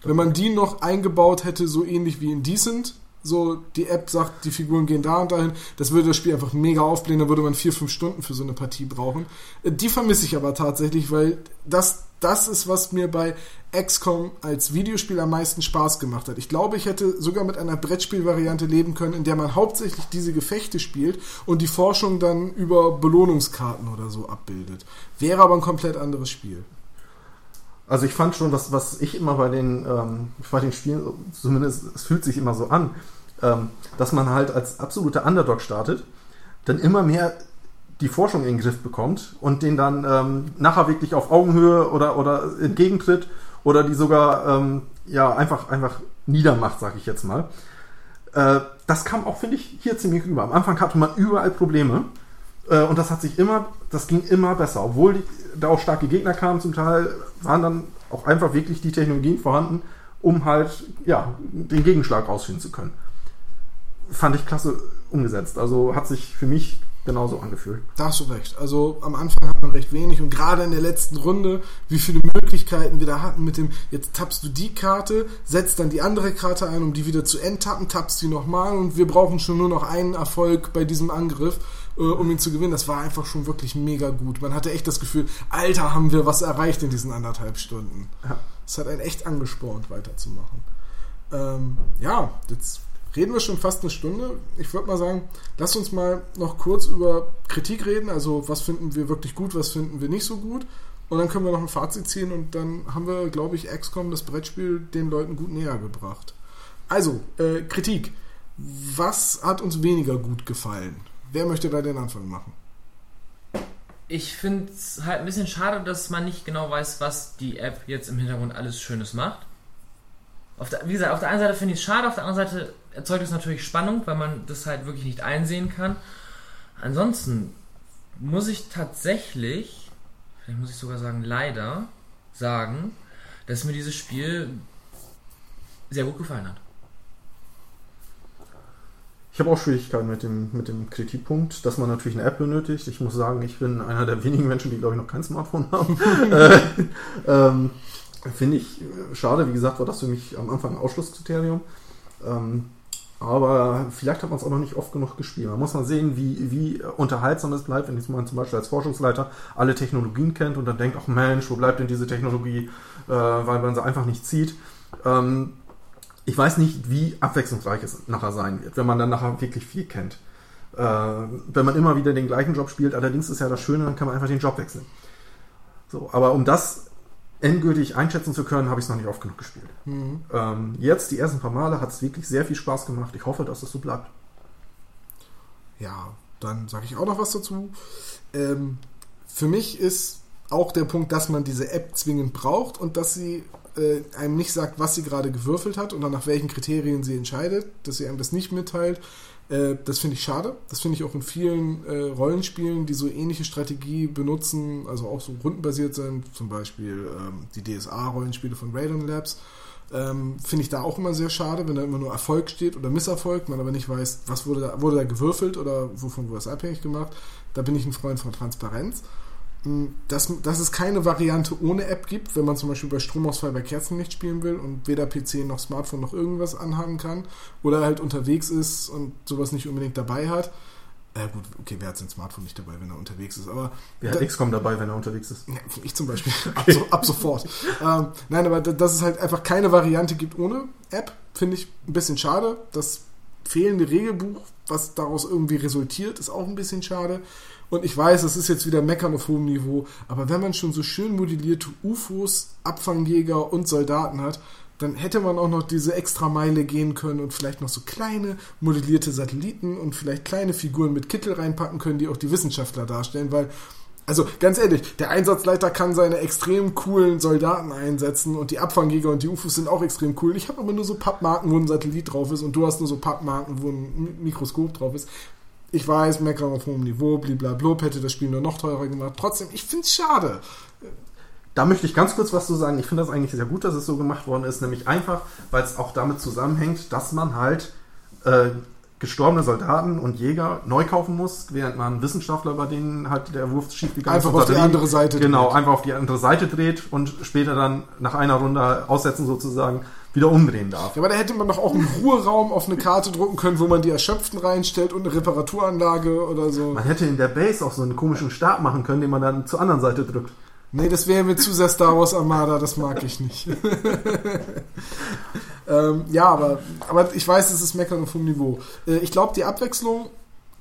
[SPEAKER 1] Wenn man die noch eingebaut hätte, so ähnlich wie in Decent, so die App sagt, die Figuren gehen da und dahin, das würde das Spiel einfach mega aufblähen, da würde man vier, fünf Stunden für so eine Partie brauchen. Äh, die vermisse ich aber tatsächlich, weil das, das ist, was mir bei XCOM als Videospiel am meisten Spaß gemacht hat. Ich glaube, ich hätte sogar mit einer Brettspielvariante leben können, in der man hauptsächlich diese Gefechte spielt und die Forschung dann über Belohnungskarten oder so abbildet. Wäre aber ein komplett anderes Spiel.
[SPEAKER 3] Also ich fand schon, was, was ich immer bei den, ähm, bei den Spielen, zumindest es fühlt sich immer so an, ähm, dass man halt als absoluter Underdog startet, dann immer mehr die Forschung in den Griff bekommt und den dann ähm, nachher wirklich auf Augenhöhe oder, oder entgegentritt oder die sogar ähm, ja einfach, einfach niedermacht, sag ich jetzt mal. Äh, das kam auch, finde ich, hier ziemlich rüber. Am Anfang hatte man überall Probleme äh, und das hat sich immer, das ging immer besser. Obwohl die, da auch starke Gegner kamen zum Teil, waren dann auch einfach wirklich die Technologien vorhanden, um halt ja, den Gegenschlag ausführen zu können. Fand ich klasse umgesetzt. Also hat sich für mich genauso angefühlt.
[SPEAKER 1] Da hast du recht. Also am Anfang hat man recht wenig und gerade in der letzten Runde, wie viele Möglichkeiten wir da hatten mit dem, jetzt tappst du die Karte, setzt dann die andere Karte ein, um die wieder zu enttappen, tappst die nochmal und wir brauchen schon nur noch einen Erfolg bei diesem Angriff, äh, um ihn zu gewinnen. Das war einfach schon wirklich mega gut. Man hatte echt das Gefühl, Alter, haben wir was erreicht in diesen anderthalb Stunden. Ja. Das hat einen echt angespornt, weiterzumachen. Ähm, ja, jetzt reden wir schon fast eine Stunde. Ich würde mal sagen, lass uns mal noch kurz über Kritik reden. Also was finden wir wirklich gut, was finden wir nicht so gut. Und dann können wir noch ein Fazit ziehen und dann haben wir, glaube ich, XCOM, das Brettspiel, den Leuten gut näher gebracht. Also, äh, Kritik. Was hat uns weniger gut gefallen? Wer möchte da den Anfang machen?
[SPEAKER 2] ich finde es halt ein bisschen schade, dass man nicht genau weiß, was die App jetzt im Hintergrund alles Schönes macht. Der, wie gesagt, auf der einen Seite finde ich es schade, auf der anderen Seite erzeugt es natürlich Spannung, weil man das halt wirklich nicht einsehen kann. Ansonsten muss ich tatsächlich, vielleicht muss ich sogar sagen, leider sagen, dass mir dieses Spiel sehr gut gefallen hat.
[SPEAKER 3] Ich habe auch Schwierigkeiten mit dem, mit dem Kritikpunkt, dass man natürlich eine App benötigt. Ich muss sagen, ich bin einer der wenigen Menschen, die, glaube ich, noch kein Smartphone haben. äh, ähm, Finde ich schade. Wie gesagt, war das für mich am Anfang ein Ausschlusskriterium. Ähm, aber vielleicht hat man es auch noch nicht oft genug gespielt. Man muss mal sehen, wie, wie unterhaltsam es bleibt, wenn man zum Beispiel als Forschungsleiter alle Technologien kennt und dann denkt, ach Mensch, wo bleibt denn diese Technologie, äh, weil man sie einfach nicht zieht. Ähm, ich weiß nicht, wie abwechslungsreich es nachher sein wird, wenn man dann nachher wirklich viel kennt. Äh, wenn man immer wieder den gleichen Job spielt, allerdings ist ja das Schöne, dann kann man einfach den Job wechseln. So, aber um das endgültig einschätzen zu können, habe ich es noch nicht oft genug gespielt. Mhm. Ähm, jetzt, die ersten paar Male, hat es wirklich sehr viel Spaß gemacht. Ich hoffe, dass es so bleibt.
[SPEAKER 1] Ja, dann sage ich auch noch was dazu. Ähm, für mich ist auch der Punkt, dass man diese App zwingend braucht und dass sie äh, einem nicht sagt, was sie gerade gewürfelt hat und dann nach welchen Kriterien sie entscheidet, dass sie einem das nicht mitteilt. Äh, das finde ich schade. Das finde ich auch in vielen äh, Rollenspielen, die so ähnliche Strategie benutzen, also auch so rundenbasiert sind, zum Beispiel ähm, die DSA-Rollenspiele von Raiden Labs. Ähm, finde ich da auch immer sehr schade, wenn da immer nur Erfolg steht oder Misserfolg, man aber nicht weiß, was wurde da, wurde da gewürfelt oder wovon wurde es abhängig gemacht. Da bin ich ein Freund von Transparenz dass, dass es keine Variante ohne App gibt, wenn man zum Beispiel bei Stromausfall bei Kerzenlicht spielen will und weder PC noch Smartphone noch irgendwas anhaben kann oder halt unterwegs ist und sowas nicht unbedingt dabei hat. Äh, gut, okay, wer hat sein Smartphone nicht dabei, wenn er unterwegs ist? Aber
[SPEAKER 3] wer hat XCOM dabei, wenn er unterwegs ist?
[SPEAKER 1] Ja, ich zum Beispiel. ab, so, ab, sofort. ähm, nein, aber dass es halt einfach keine Variante gibt ohne App, finde ich ein bisschen schade. Das fehlende Regelbuch, was daraus irgendwie resultiert, ist auch ein bisschen schade. Und ich weiß, das ist jetzt wieder Meckern auf hohem Niveau, aber wenn man schon so schön modellierte UFOs, Abfangjäger und Soldaten hat, dann hätte man auch noch diese extra Meile gehen können und vielleicht noch so kleine modellierte Satelliten und vielleicht kleine Figuren mit Kittel reinpacken können, die auch die Wissenschaftler darstellen, weil also ganz ehrlich, der Einsatzleiter kann seine extrem coolen Soldaten einsetzen und die Abfangjäger und die UFOs sind auch extrem cool. Ich habe aber nur so Pappmarken, wo ein Satellit drauf ist und du hast nur so Pappmarken, wo ein Mikroskop drauf ist. Ich weiß, meckern auf hohem Niveau, blablabla, hätte das Spiel nur noch teurer gemacht. Trotzdem, ich finde es schade.
[SPEAKER 3] Da möchte ich ganz kurz was zu sagen. Ich finde das eigentlich sehr gut, dass es so gemacht worden ist, nämlich einfach, weil es auch damit zusammenhängt, dass man halt äh, gestorbene Soldaten und Jäger neu kaufen muss, während man Wissenschaftler, bei denen halt der Wurf schief
[SPEAKER 1] gegangen ist. Einfach auf die andere Seite
[SPEAKER 3] Genau, dreht. einfach auf die andere Seite dreht und später dann nach einer Runde aussetzen sozusagen wieder umdrehen darf.
[SPEAKER 1] Ja, aber da hätte man doch auch einen Ruheraum auf eine Karte drucken können, wo man die Erschöpften reinstellt und eine Reparaturanlage oder so.
[SPEAKER 3] Man hätte in der Base auch so einen komischen Stab machen können, den man dann zur anderen Seite drückt.
[SPEAKER 1] Nee, das wäre mir zu sehr Star Wars Armada, das mag ich nicht. ähm, ja, aber, aber ich weiß, es ist Meckern auf hohem Niveau. Äh, ich glaube, die Abwechslung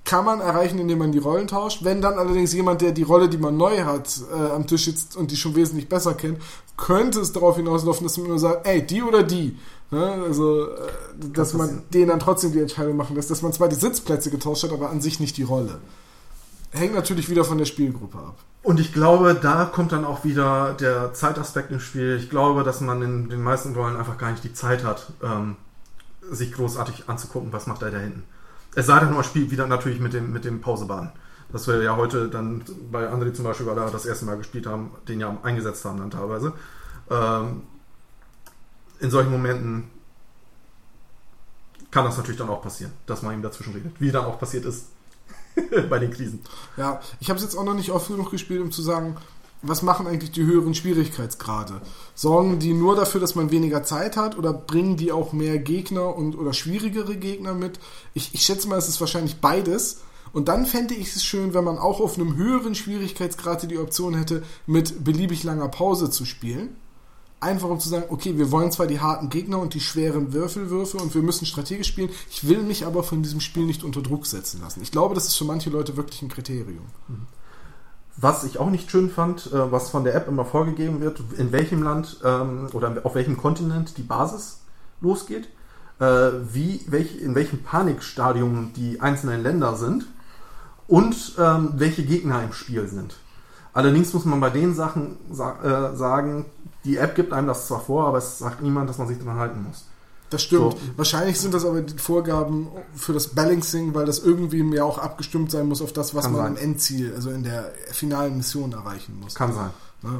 [SPEAKER 1] kann man erreichen, indem man die Rollen tauscht. Wenn dann allerdings jemand, der die Rolle, die man neu hat, äh, am Tisch sitzt und die schon wesentlich besser kennt, könnte es darauf hinauslaufen, dass man nur sagt, ey, die oder die. Ne? Also, äh, dass man denen dann trotzdem die Entscheidung machen lässt, dass man zwar die Sitzplätze getauscht hat, aber an sich nicht die Rolle. Hängt natürlich wieder von der Spielgruppe ab.
[SPEAKER 3] Und ich glaube, da kommt dann auch wieder der Zeitaspekt ins Spiel. Ich glaube, dass man in den meisten Rollen einfach gar nicht die Zeit hat, ähm, sich großartig anzugucken, was macht er da hinten. Es sei denn, man spielt wieder natürlich mit dem, mit dem Pausebahn. Das wir ja heute dann bei André zum Beispiel, weil wir das erste Mal gespielt haben, den ja eingesetzt haben dann teilweise. Ähm, in solchen Momenten kann das natürlich dann auch passieren, dass man ihm dazwischen redet. Wie dann auch passiert ist bei den Krisen.
[SPEAKER 1] Ja, ich habe es jetzt auch noch nicht oft genug gespielt, um zu sagen, was machen eigentlich die höheren Schwierigkeitsgrade? Sorgen die nur dafür, dass man weniger Zeit hat oder bringen die auch mehr Gegner und oder schwierigere Gegner mit? Ich, ich schätze mal, es ist wahrscheinlich beides. Und dann fände ich es schön, wenn man auch auf einem höheren Schwierigkeitsgrad die Option hätte, mit beliebig langer Pause zu spielen. Einfach um zu sagen, okay, wir wollen zwar die harten Gegner und die schweren Würfelwürfe und wir müssen strategisch spielen, ich will mich aber von diesem Spiel nicht unter Druck setzen lassen. Ich glaube, das ist für manche Leute wirklich ein Kriterium. Mhm.
[SPEAKER 3] Was ich auch nicht schön fand, äh, was von der App immer vorgegeben wird, in welchem Land ähm, oder auf welchem Kontinent die Basis losgeht, äh, wie, in welchem Panikstadium die einzelnen Länder sind und ähm, welche Gegner im Spiel sind. Allerdings muss man bei den Sachen sa äh, sagen, die App gibt einem das zwar vor, aber es sagt niemand, dass man sich daran halten muss.
[SPEAKER 1] Das stimmt.
[SPEAKER 3] So.
[SPEAKER 1] Wahrscheinlich sind das aber die Vorgaben für das Balancing, weil das irgendwie ja auch abgestimmt sein muss auf das, was
[SPEAKER 3] Kann
[SPEAKER 1] man
[SPEAKER 3] sein.
[SPEAKER 1] am Endziel, also in der finalen Mission erreichen muss.
[SPEAKER 3] Kann sein.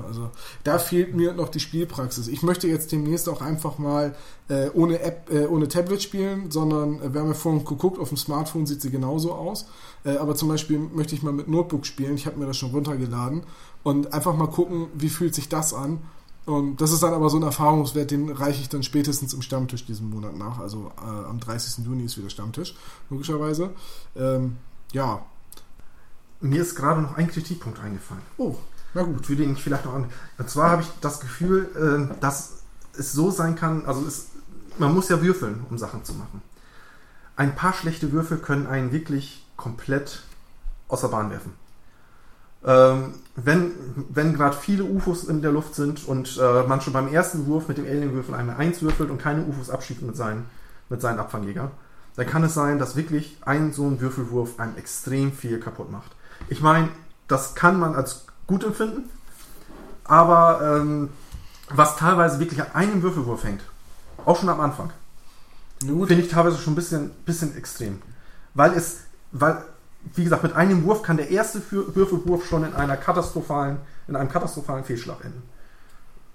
[SPEAKER 1] Also da fehlt mir noch die Spielpraxis. Ich möchte jetzt demnächst auch einfach mal äh, ohne App, äh, ohne Tablet spielen, sondern äh, wir haben ja vorhin geguckt, auf dem Smartphone sieht sie genauso aus. Äh, aber zum Beispiel möchte ich mal mit Notebook spielen. Ich habe mir das schon runtergeladen und einfach mal gucken, wie fühlt sich das an. Und das ist dann aber so ein Erfahrungswert, den reiche ich dann spätestens im Stammtisch diesen Monat nach. Also äh, am 30. Juni ist wieder Stammtisch, logischerweise. Ähm, ja.
[SPEAKER 3] Mir ist gerade noch ein Kritikpunkt eingefallen.
[SPEAKER 1] Oh, na gut.
[SPEAKER 3] für den ich vielleicht noch an. Und zwar habe ich das Gefühl, äh, dass es so sein kann, also es, man muss ja würfeln, um Sachen zu machen. Ein paar schlechte Würfel können einen wirklich komplett aus der Bahn werfen. Ähm, wenn wenn gerade viele UFOs in der Luft sind und äh, man schon beim ersten Wurf mit dem Alienwürfel einmal eins würfelt und keine UFOs abschießt mit seinen, mit seinen Abfangjägern, dann kann es sein, dass wirklich ein so ein Würfelwurf einem extrem viel kaputt macht. Ich meine, das kann man als gut empfinden, aber ähm, was teilweise wirklich an einem Würfelwurf hängt, auch schon am Anfang, finde ich teilweise schon ein bisschen, bisschen extrem. Weil es, weil, wie gesagt, mit einem Wurf kann der erste Würfelwurf schon in einer katastrophalen, in einem katastrophalen Fehlschlag enden.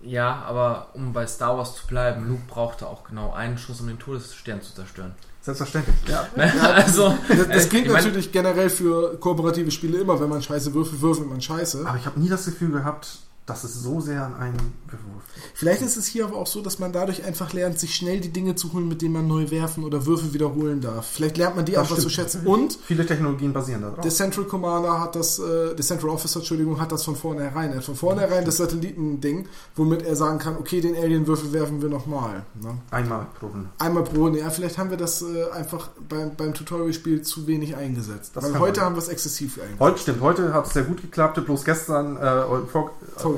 [SPEAKER 2] Ja, aber um bei Star Wars zu bleiben, Luke brauchte auch genau einen Schuss, um den Todesstern zu zerstören.
[SPEAKER 3] Selbstverständlich. Ja.
[SPEAKER 2] also,
[SPEAKER 1] Das, das
[SPEAKER 2] äh,
[SPEAKER 1] gilt
[SPEAKER 2] ich mein-
[SPEAKER 1] natürlich generell für kooperative Spiele immer. Wenn man scheiße würfelt, würfelt man scheiße.
[SPEAKER 3] Aber ich habe nie das Gefühl gehabt, dass es so sehr an einem Würfelwurf.
[SPEAKER 1] Vielleicht ist es hier aber auch so, dass man dadurch einfach lernt, sich schnell die Dinge zu holen, mit denen man neu werfen oder Würfel wiederholen darf. Vielleicht lernt man die
[SPEAKER 3] Das
[SPEAKER 1] einfach zu
[SPEAKER 3] stimmt.
[SPEAKER 1] schätzen. Und
[SPEAKER 3] Viele Technologien basieren darauf.
[SPEAKER 1] der Central Commander hat das, äh, der Central Officer, Entschuldigung, hat das von vornherein. Er hat von vornherein das Satellitending, womit er sagen kann, okay, den Alienwürfel werfen wir nochmal. Ne?
[SPEAKER 3] Einmal pro Runde.
[SPEAKER 1] Einmal pro Runde. Ja, vielleicht haben wir das äh, einfach beim, beim Tutorial-Spiel zu wenig eingesetzt.
[SPEAKER 3] Das
[SPEAKER 1] Weil heute haben wir es exzessiv eingesetzt.
[SPEAKER 3] Heute stimmt, heute hat es sehr gut geklappt, bloß gestern, äh, oder vor,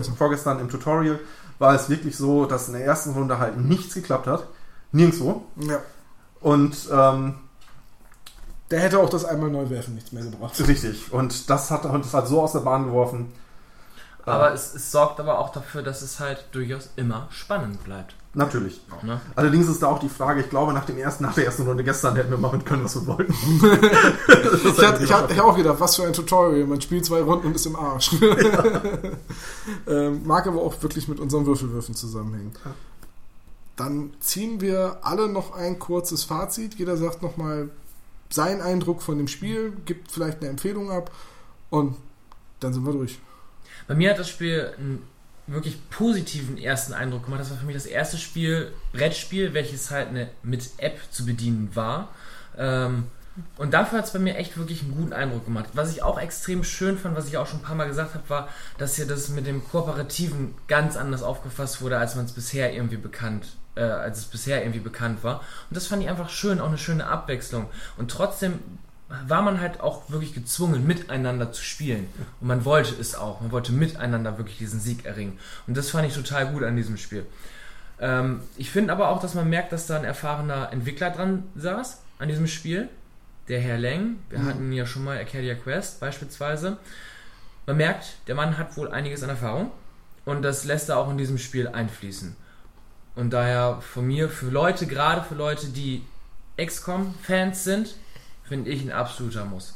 [SPEAKER 1] Vorgestern.
[SPEAKER 3] äh, vorgestern im Tutorial war es wirklich so, dass in der ersten Runde halt nichts geklappt hat. Nirgendwo.
[SPEAKER 1] Ja.
[SPEAKER 3] Und ähm,
[SPEAKER 1] Der hätte auch das einmal neu werfen nichts mehr gebracht.
[SPEAKER 3] richtig. Und das hat, und das hat so aus der Bahn geworfen.
[SPEAKER 2] aber
[SPEAKER 3] Äh,
[SPEAKER 2] es, es sorgt aber auch dafür, dass es halt durchaus immer spannend bleibt.
[SPEAKER 3] Natürlich.
[SPEAKER 2] Ne?
[SPEAKER 3] Allerdings ist da auch die Frage, ich glaube, nach dem ersten, nach der ersten Runde gestern hätten wir machen können, was wir wollten.
[SPEAKER 1] Ich hatte ich hab, auch gedacht, was für ein Tutorial. Man spielt zwei Runden und ist im Arsch. ähm, mag aber auch wirklich mit unseren Würfelwürfen zusammenhängen.
[SPEAKER 3] Ja.
[SPEAKER 1] Dann ziehen wir alle noch ein kurzes Fazit. Jeder sagt nochmal seinen Eindruck von dem Spiel, gibt vielleicht eine Empfehlung ab und dann sind wir durch.
[SPEAKER 2] Bei mir hat das Spiel einen wirklich positiven ersten Eindruck gemacht. Das war für mich das erste Spiel, Brettspiel, welches halt eine, mit App zu bedienen war. Ähm, und dafür hat es bei mir echt wirklich einen guten Eindruck gemacht. Was ich auch extrem schön fand, was ich auch schon ein paar Mal gesagt habe, war, dass hier das mit dem Kooperativen ganz anders aufgefasst wurde, als man es bisher irgendwie bekannt, äh, als es bisher irgendwie bekannt war. Und das fand ich einfach schön, auch eine schöne Abwechslung. Und trotzdem war man halt auch wirklich gezwungen, miteinander zu spielen. Und man wollte es auch. Man wollte miteinander wirklich diesen Sieg erringen. Und das fand ich total gut an diesem Spiel. Ähm, ich finde aber auch, dass man merkt, dass da ein erfahrener Entwickler dran saß an diesem Spiel. Der Herr Leng. Wir
[SPEAKER 1] Mhm.
[SPEAKER 2] hatten ja schon mal Arcadia Quest beispielsweise. Man merkt, der Mann hat wohl einiges an Erfahrung. Und das lässt er auch in diesem Spiel einfließen. Und daher von mir, für Leute, gerade für Leute, die XCOM-Fans sind, finde ich ein absoluter Muss.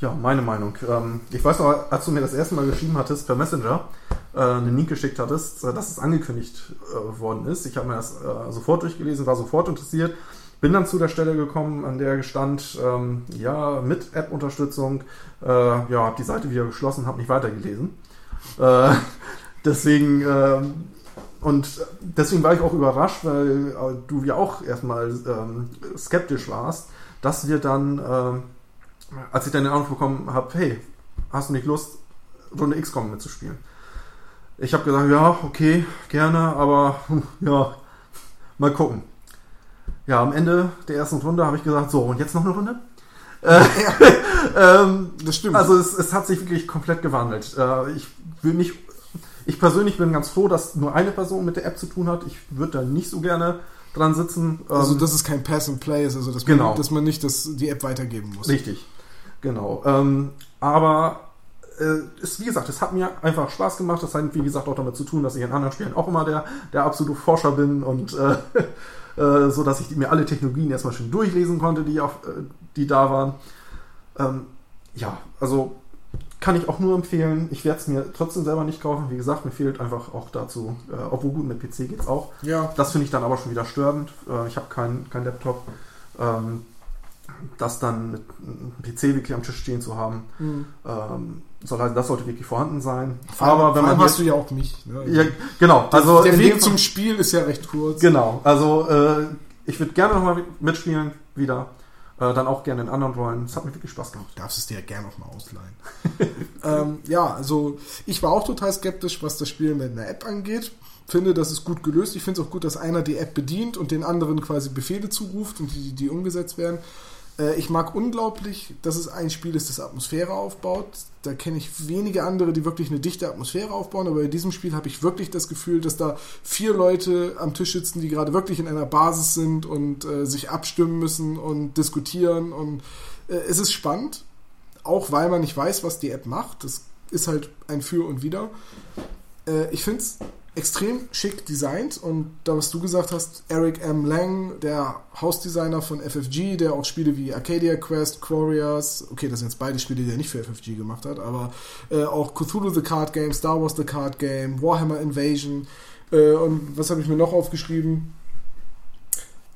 [SPEAKER 3] Ja, meine Meinung. Ähm, ich weiß noch, als du mir das erste Mal geschrieben hattest per Messenger, äh, einen Link geschickt hattest, äh, dass es angekündigt äh, worden ist. Ich habe mir das sofort durchgelesen, war sofort interessiert. Bin dann zu der Stelle gekommen, an der stand, ähm, ja, mit App-Unterstützung. Ja, habe die Seite wieder geschlossen, habe nicht weitergelesen. Deswegen, ähm, und deswegen war ich auch überrascht, weil äh, du ja auch erstmal ähm, skeptisch warst, dass wir dann, ähm, als ich dann den Anruf bekommen habe, hey, hast du nicht Lust, Runde XCOM mitzuspielen? Ich habe gesagt, ja, okay, gerne, aber ja, mal gucken. Ja, am Ende der ersten Runde habe ich gesagt, so, und jetzt noch eine Runde? Äh, ähm,
[SPEAKER 1] Das stimmt.
[SPEAKER 3] also es, es hat sich wirklich komplett gewandelt. Äh, ich will nicht, ich persönlich bin ganz froh, dass nur eine Person mit der App zu tun hat. Ich würde da nicht so gerne dran sitzen.
[SPEAKER 1] Also,
[SPEAKER 3] Ähm,
[SPEAKER 1] dass es kein Pass and Play ist, also dass,
[SPEAKER 3] Genau.
[SPEAKER 1] man, dass man nicht das, die App weitergeben muss.
[SPEAKER 3] Richtig, genau. Ähm, Aber äh, ist, wie gesagt, es hat mir einfach Spaß gemacht. Das hat, wie gesagt, auch damit zu tun, dass ich in anderen Spielen auch immer der, der absolute Forscher bin und äh, äh, so, dass ich mir alle Technologien erstmal schön durchlesen konnte, die, auf, äh, die da waren. Ähm, ja, also kann ich auch nur empfehlen. Ich werde es mir trotzdem selber nicht kaufen. Wie gesagt, mir fehlt einfach auch dazu, äh, obwohl gut mit PC geht es auch.
[SPEAKER 1] Ja.
[SPEAKER 3] Das finde ich dann aber schon wieder störend. Äh, ich habe keinen kein Laptop. Ähm, das dann mit einem PC wirklich am Tisch stehen zu haben,
[SPEAKER 1] Mhm.
[SPEAKER 3] ähm, soll halt, das sollte wirklich vorhanden sein.
[SPEAKER 1] Vor
[SPEAKER 3] aber wenn man
[SPEAKER 1] hast du ja auch mich. Ne?
[SPEAKER 3] ja, genau, also
[SPEAKER 1] der Weg zum Spiel ist ja recht kurz.
[SPEAKER 3] Genau, also äh, ich würde gerne nochmal mitspielen, wieder. Äh, dann auch gerne in anderen Rollen. Es hat mir wirklich Spaß gemacht.
[SPEAKER 1] Darfst es dir ja gerne auch mal ausleihen. ähm, ja, also ich war auch total skeptisch, was das Spiel mit einer App angeht. Finde, das ist gut gelöst. Ich finde es auch gut, dass einer die App bedient und den anderen quasi Befehle zuruft und die, die umgesetzt werden. Äh, ich mag unglaublich, dass es ein Spiel ist, das Atmosphäre aufbaut. Da kenne ich wenige andere, die wirklich eine dichte Atmosphäre aufbauen, aber bei diesem Spiel habe ich wirklich das Gefühl, dass da vier Leute am Tisch sitzen, die gerade wirklich in einer Basis sind und äh, sich abstimmen müssen und diskutieren und äh, es ist spannend, auch weil man nicht weiß, was die App macht. Das ist halt ein Für und Wider. Äh, ich finde es extrem schick designt und da, was du gesagt hast, Eric M. Lang, der Hausdesigner von FFG, der auch Spiele wie Arcadia Quest, Quarriors, okay, das sind jetzt beide Spiele, die er nicht für FFG gemacht hat, aber äh, auch Cthulhu the Card Game, Star Wars the Card Game, Warhammer Invasion äh, und was habe ich mir noch aufgeschrieben?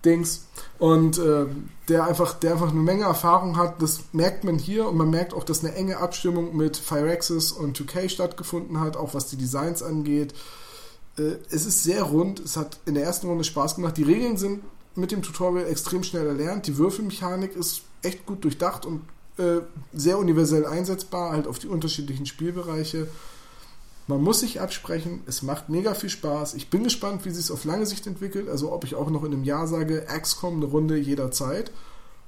[SPEAKER 1] Dings. Und äh, der einfach, der einfach eine Menge Erfahrung hat, das merkt man hier und man merkt auch, dass eine enge Abstimmung mit Firaxis und 2K stattgefunden hat, auch was die Designs angeht. Äh, es ist sehr rund, es hat in der ersten Runde Spaß gemacht. Die Regeln sind mit dem Tutorial extrem schnell erlernt. Die Würfelmechanik ist echt gut durchdacht und äh, sehr universell einsetzbar, halt auf die unterschiedlichen Spielbereiche. Man muss sich absprechen, es macht mega viel Spaß. Ich bin gespannt, wie sich es auf lange Sicht entwickelt. Also ob ich auch noch in einem Jahr sage, XCOM eine Runde jederzeit.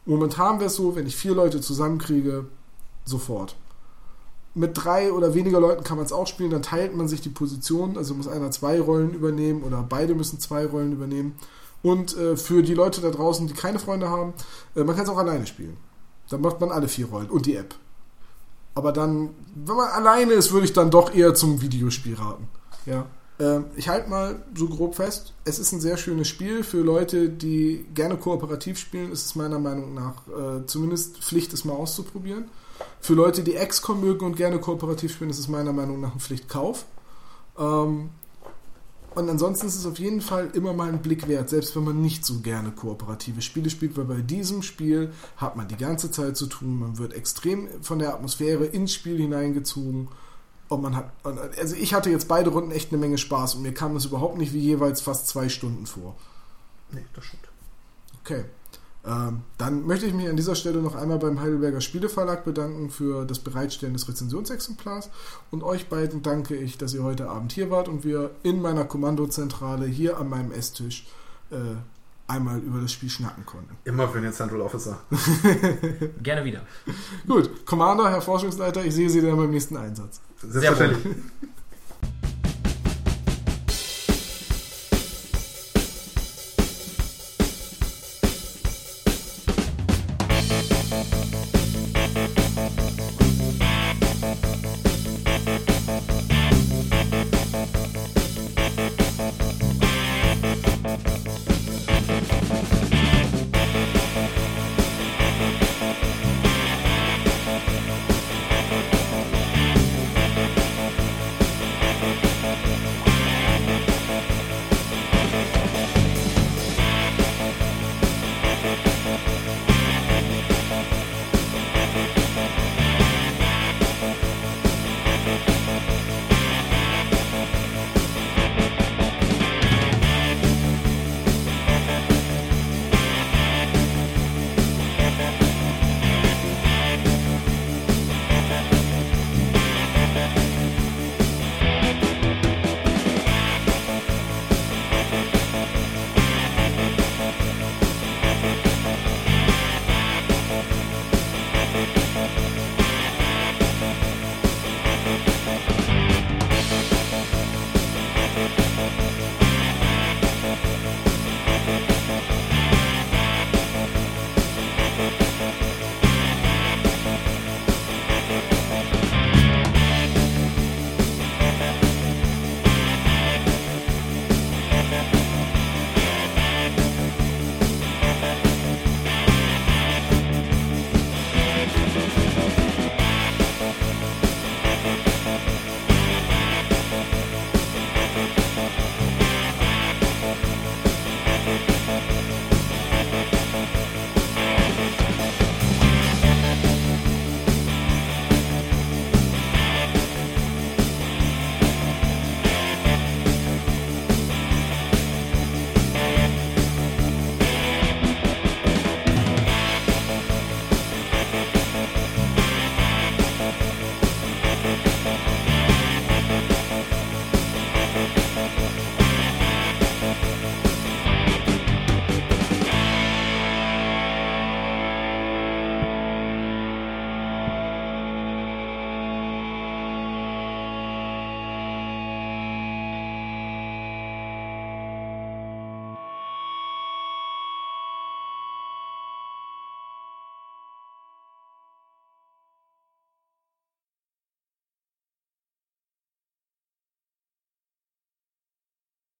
[SPEAKER 1] Momentan wäre es so, wenn ich vier Leute zusammenkriege, sofort. Mit drei oder weniger Leuten kann man es auch spielen, dann teilt man sich die Position, also muss einer zwei Rollen übernehmen oder beide müssen zwei Rollen übernehmen. Und äh, für die Leute da draußen, die keine Freunde haben, äh, man kann es auch alleine spielen. Dann macht man alle vier Rollen und die App. Aber dann, wenn man alleine ist, würde ich dann doch eher zum Videospiel raten. Ja. Ähm, ich halte mal so grob fest, es ist ein sehr schönes Spiel. Für Leute, die gerne kooperativ spielen, ist es meiner Meinung nach äh, zumindest Pflicht, es mal auszuprobieren. Für Leute, die XCOM mögen und gerne kooperativ spielen, ist es meiner Meinung nach ein Pflichtkauf. Ähm, und ansonsten ist es auf jeden Fall immer mal ein Blick wert, selbst wenn man nicht so gerne kooperative Spiele spielt, weil bei diesem Spiel hat man die ganze Zeit zu tun, man wird extrem von der Atmosphäre ins Spiel hineingezogen und man hat, also ich hatte jetzt beide Runden echt eine Menge Spaß und mir kam es überhaupt nicht wie jeweils fast zwei Stunden vor.
[SPEAKER 3] Nee, das stimmt.
[SPEAKER 1] Okay. Ähm, dann möchte ich mich an dieser Stelle noch einmal beim Heidelberger Spieleverlag bedanken für das Bereitstellen des Rezensionsexemplars. Und euch beiden danke ich, dass ihr heute Abend hier wart und wir in meiner Kommandozentrale hier an meinem Esstisch äh, einmal über das Spiel schnacken konnten.
[SPEAKER 3] Immer für den Central Officer.
[SPEAKER 2] Gerne wieder.
[SPEAKER 1] Gut, Commander, Herr Forschungsleiter, ich sehe Sie dann beim nächsten Einsatz.
[SPEAKER 3] Selbstverständlich.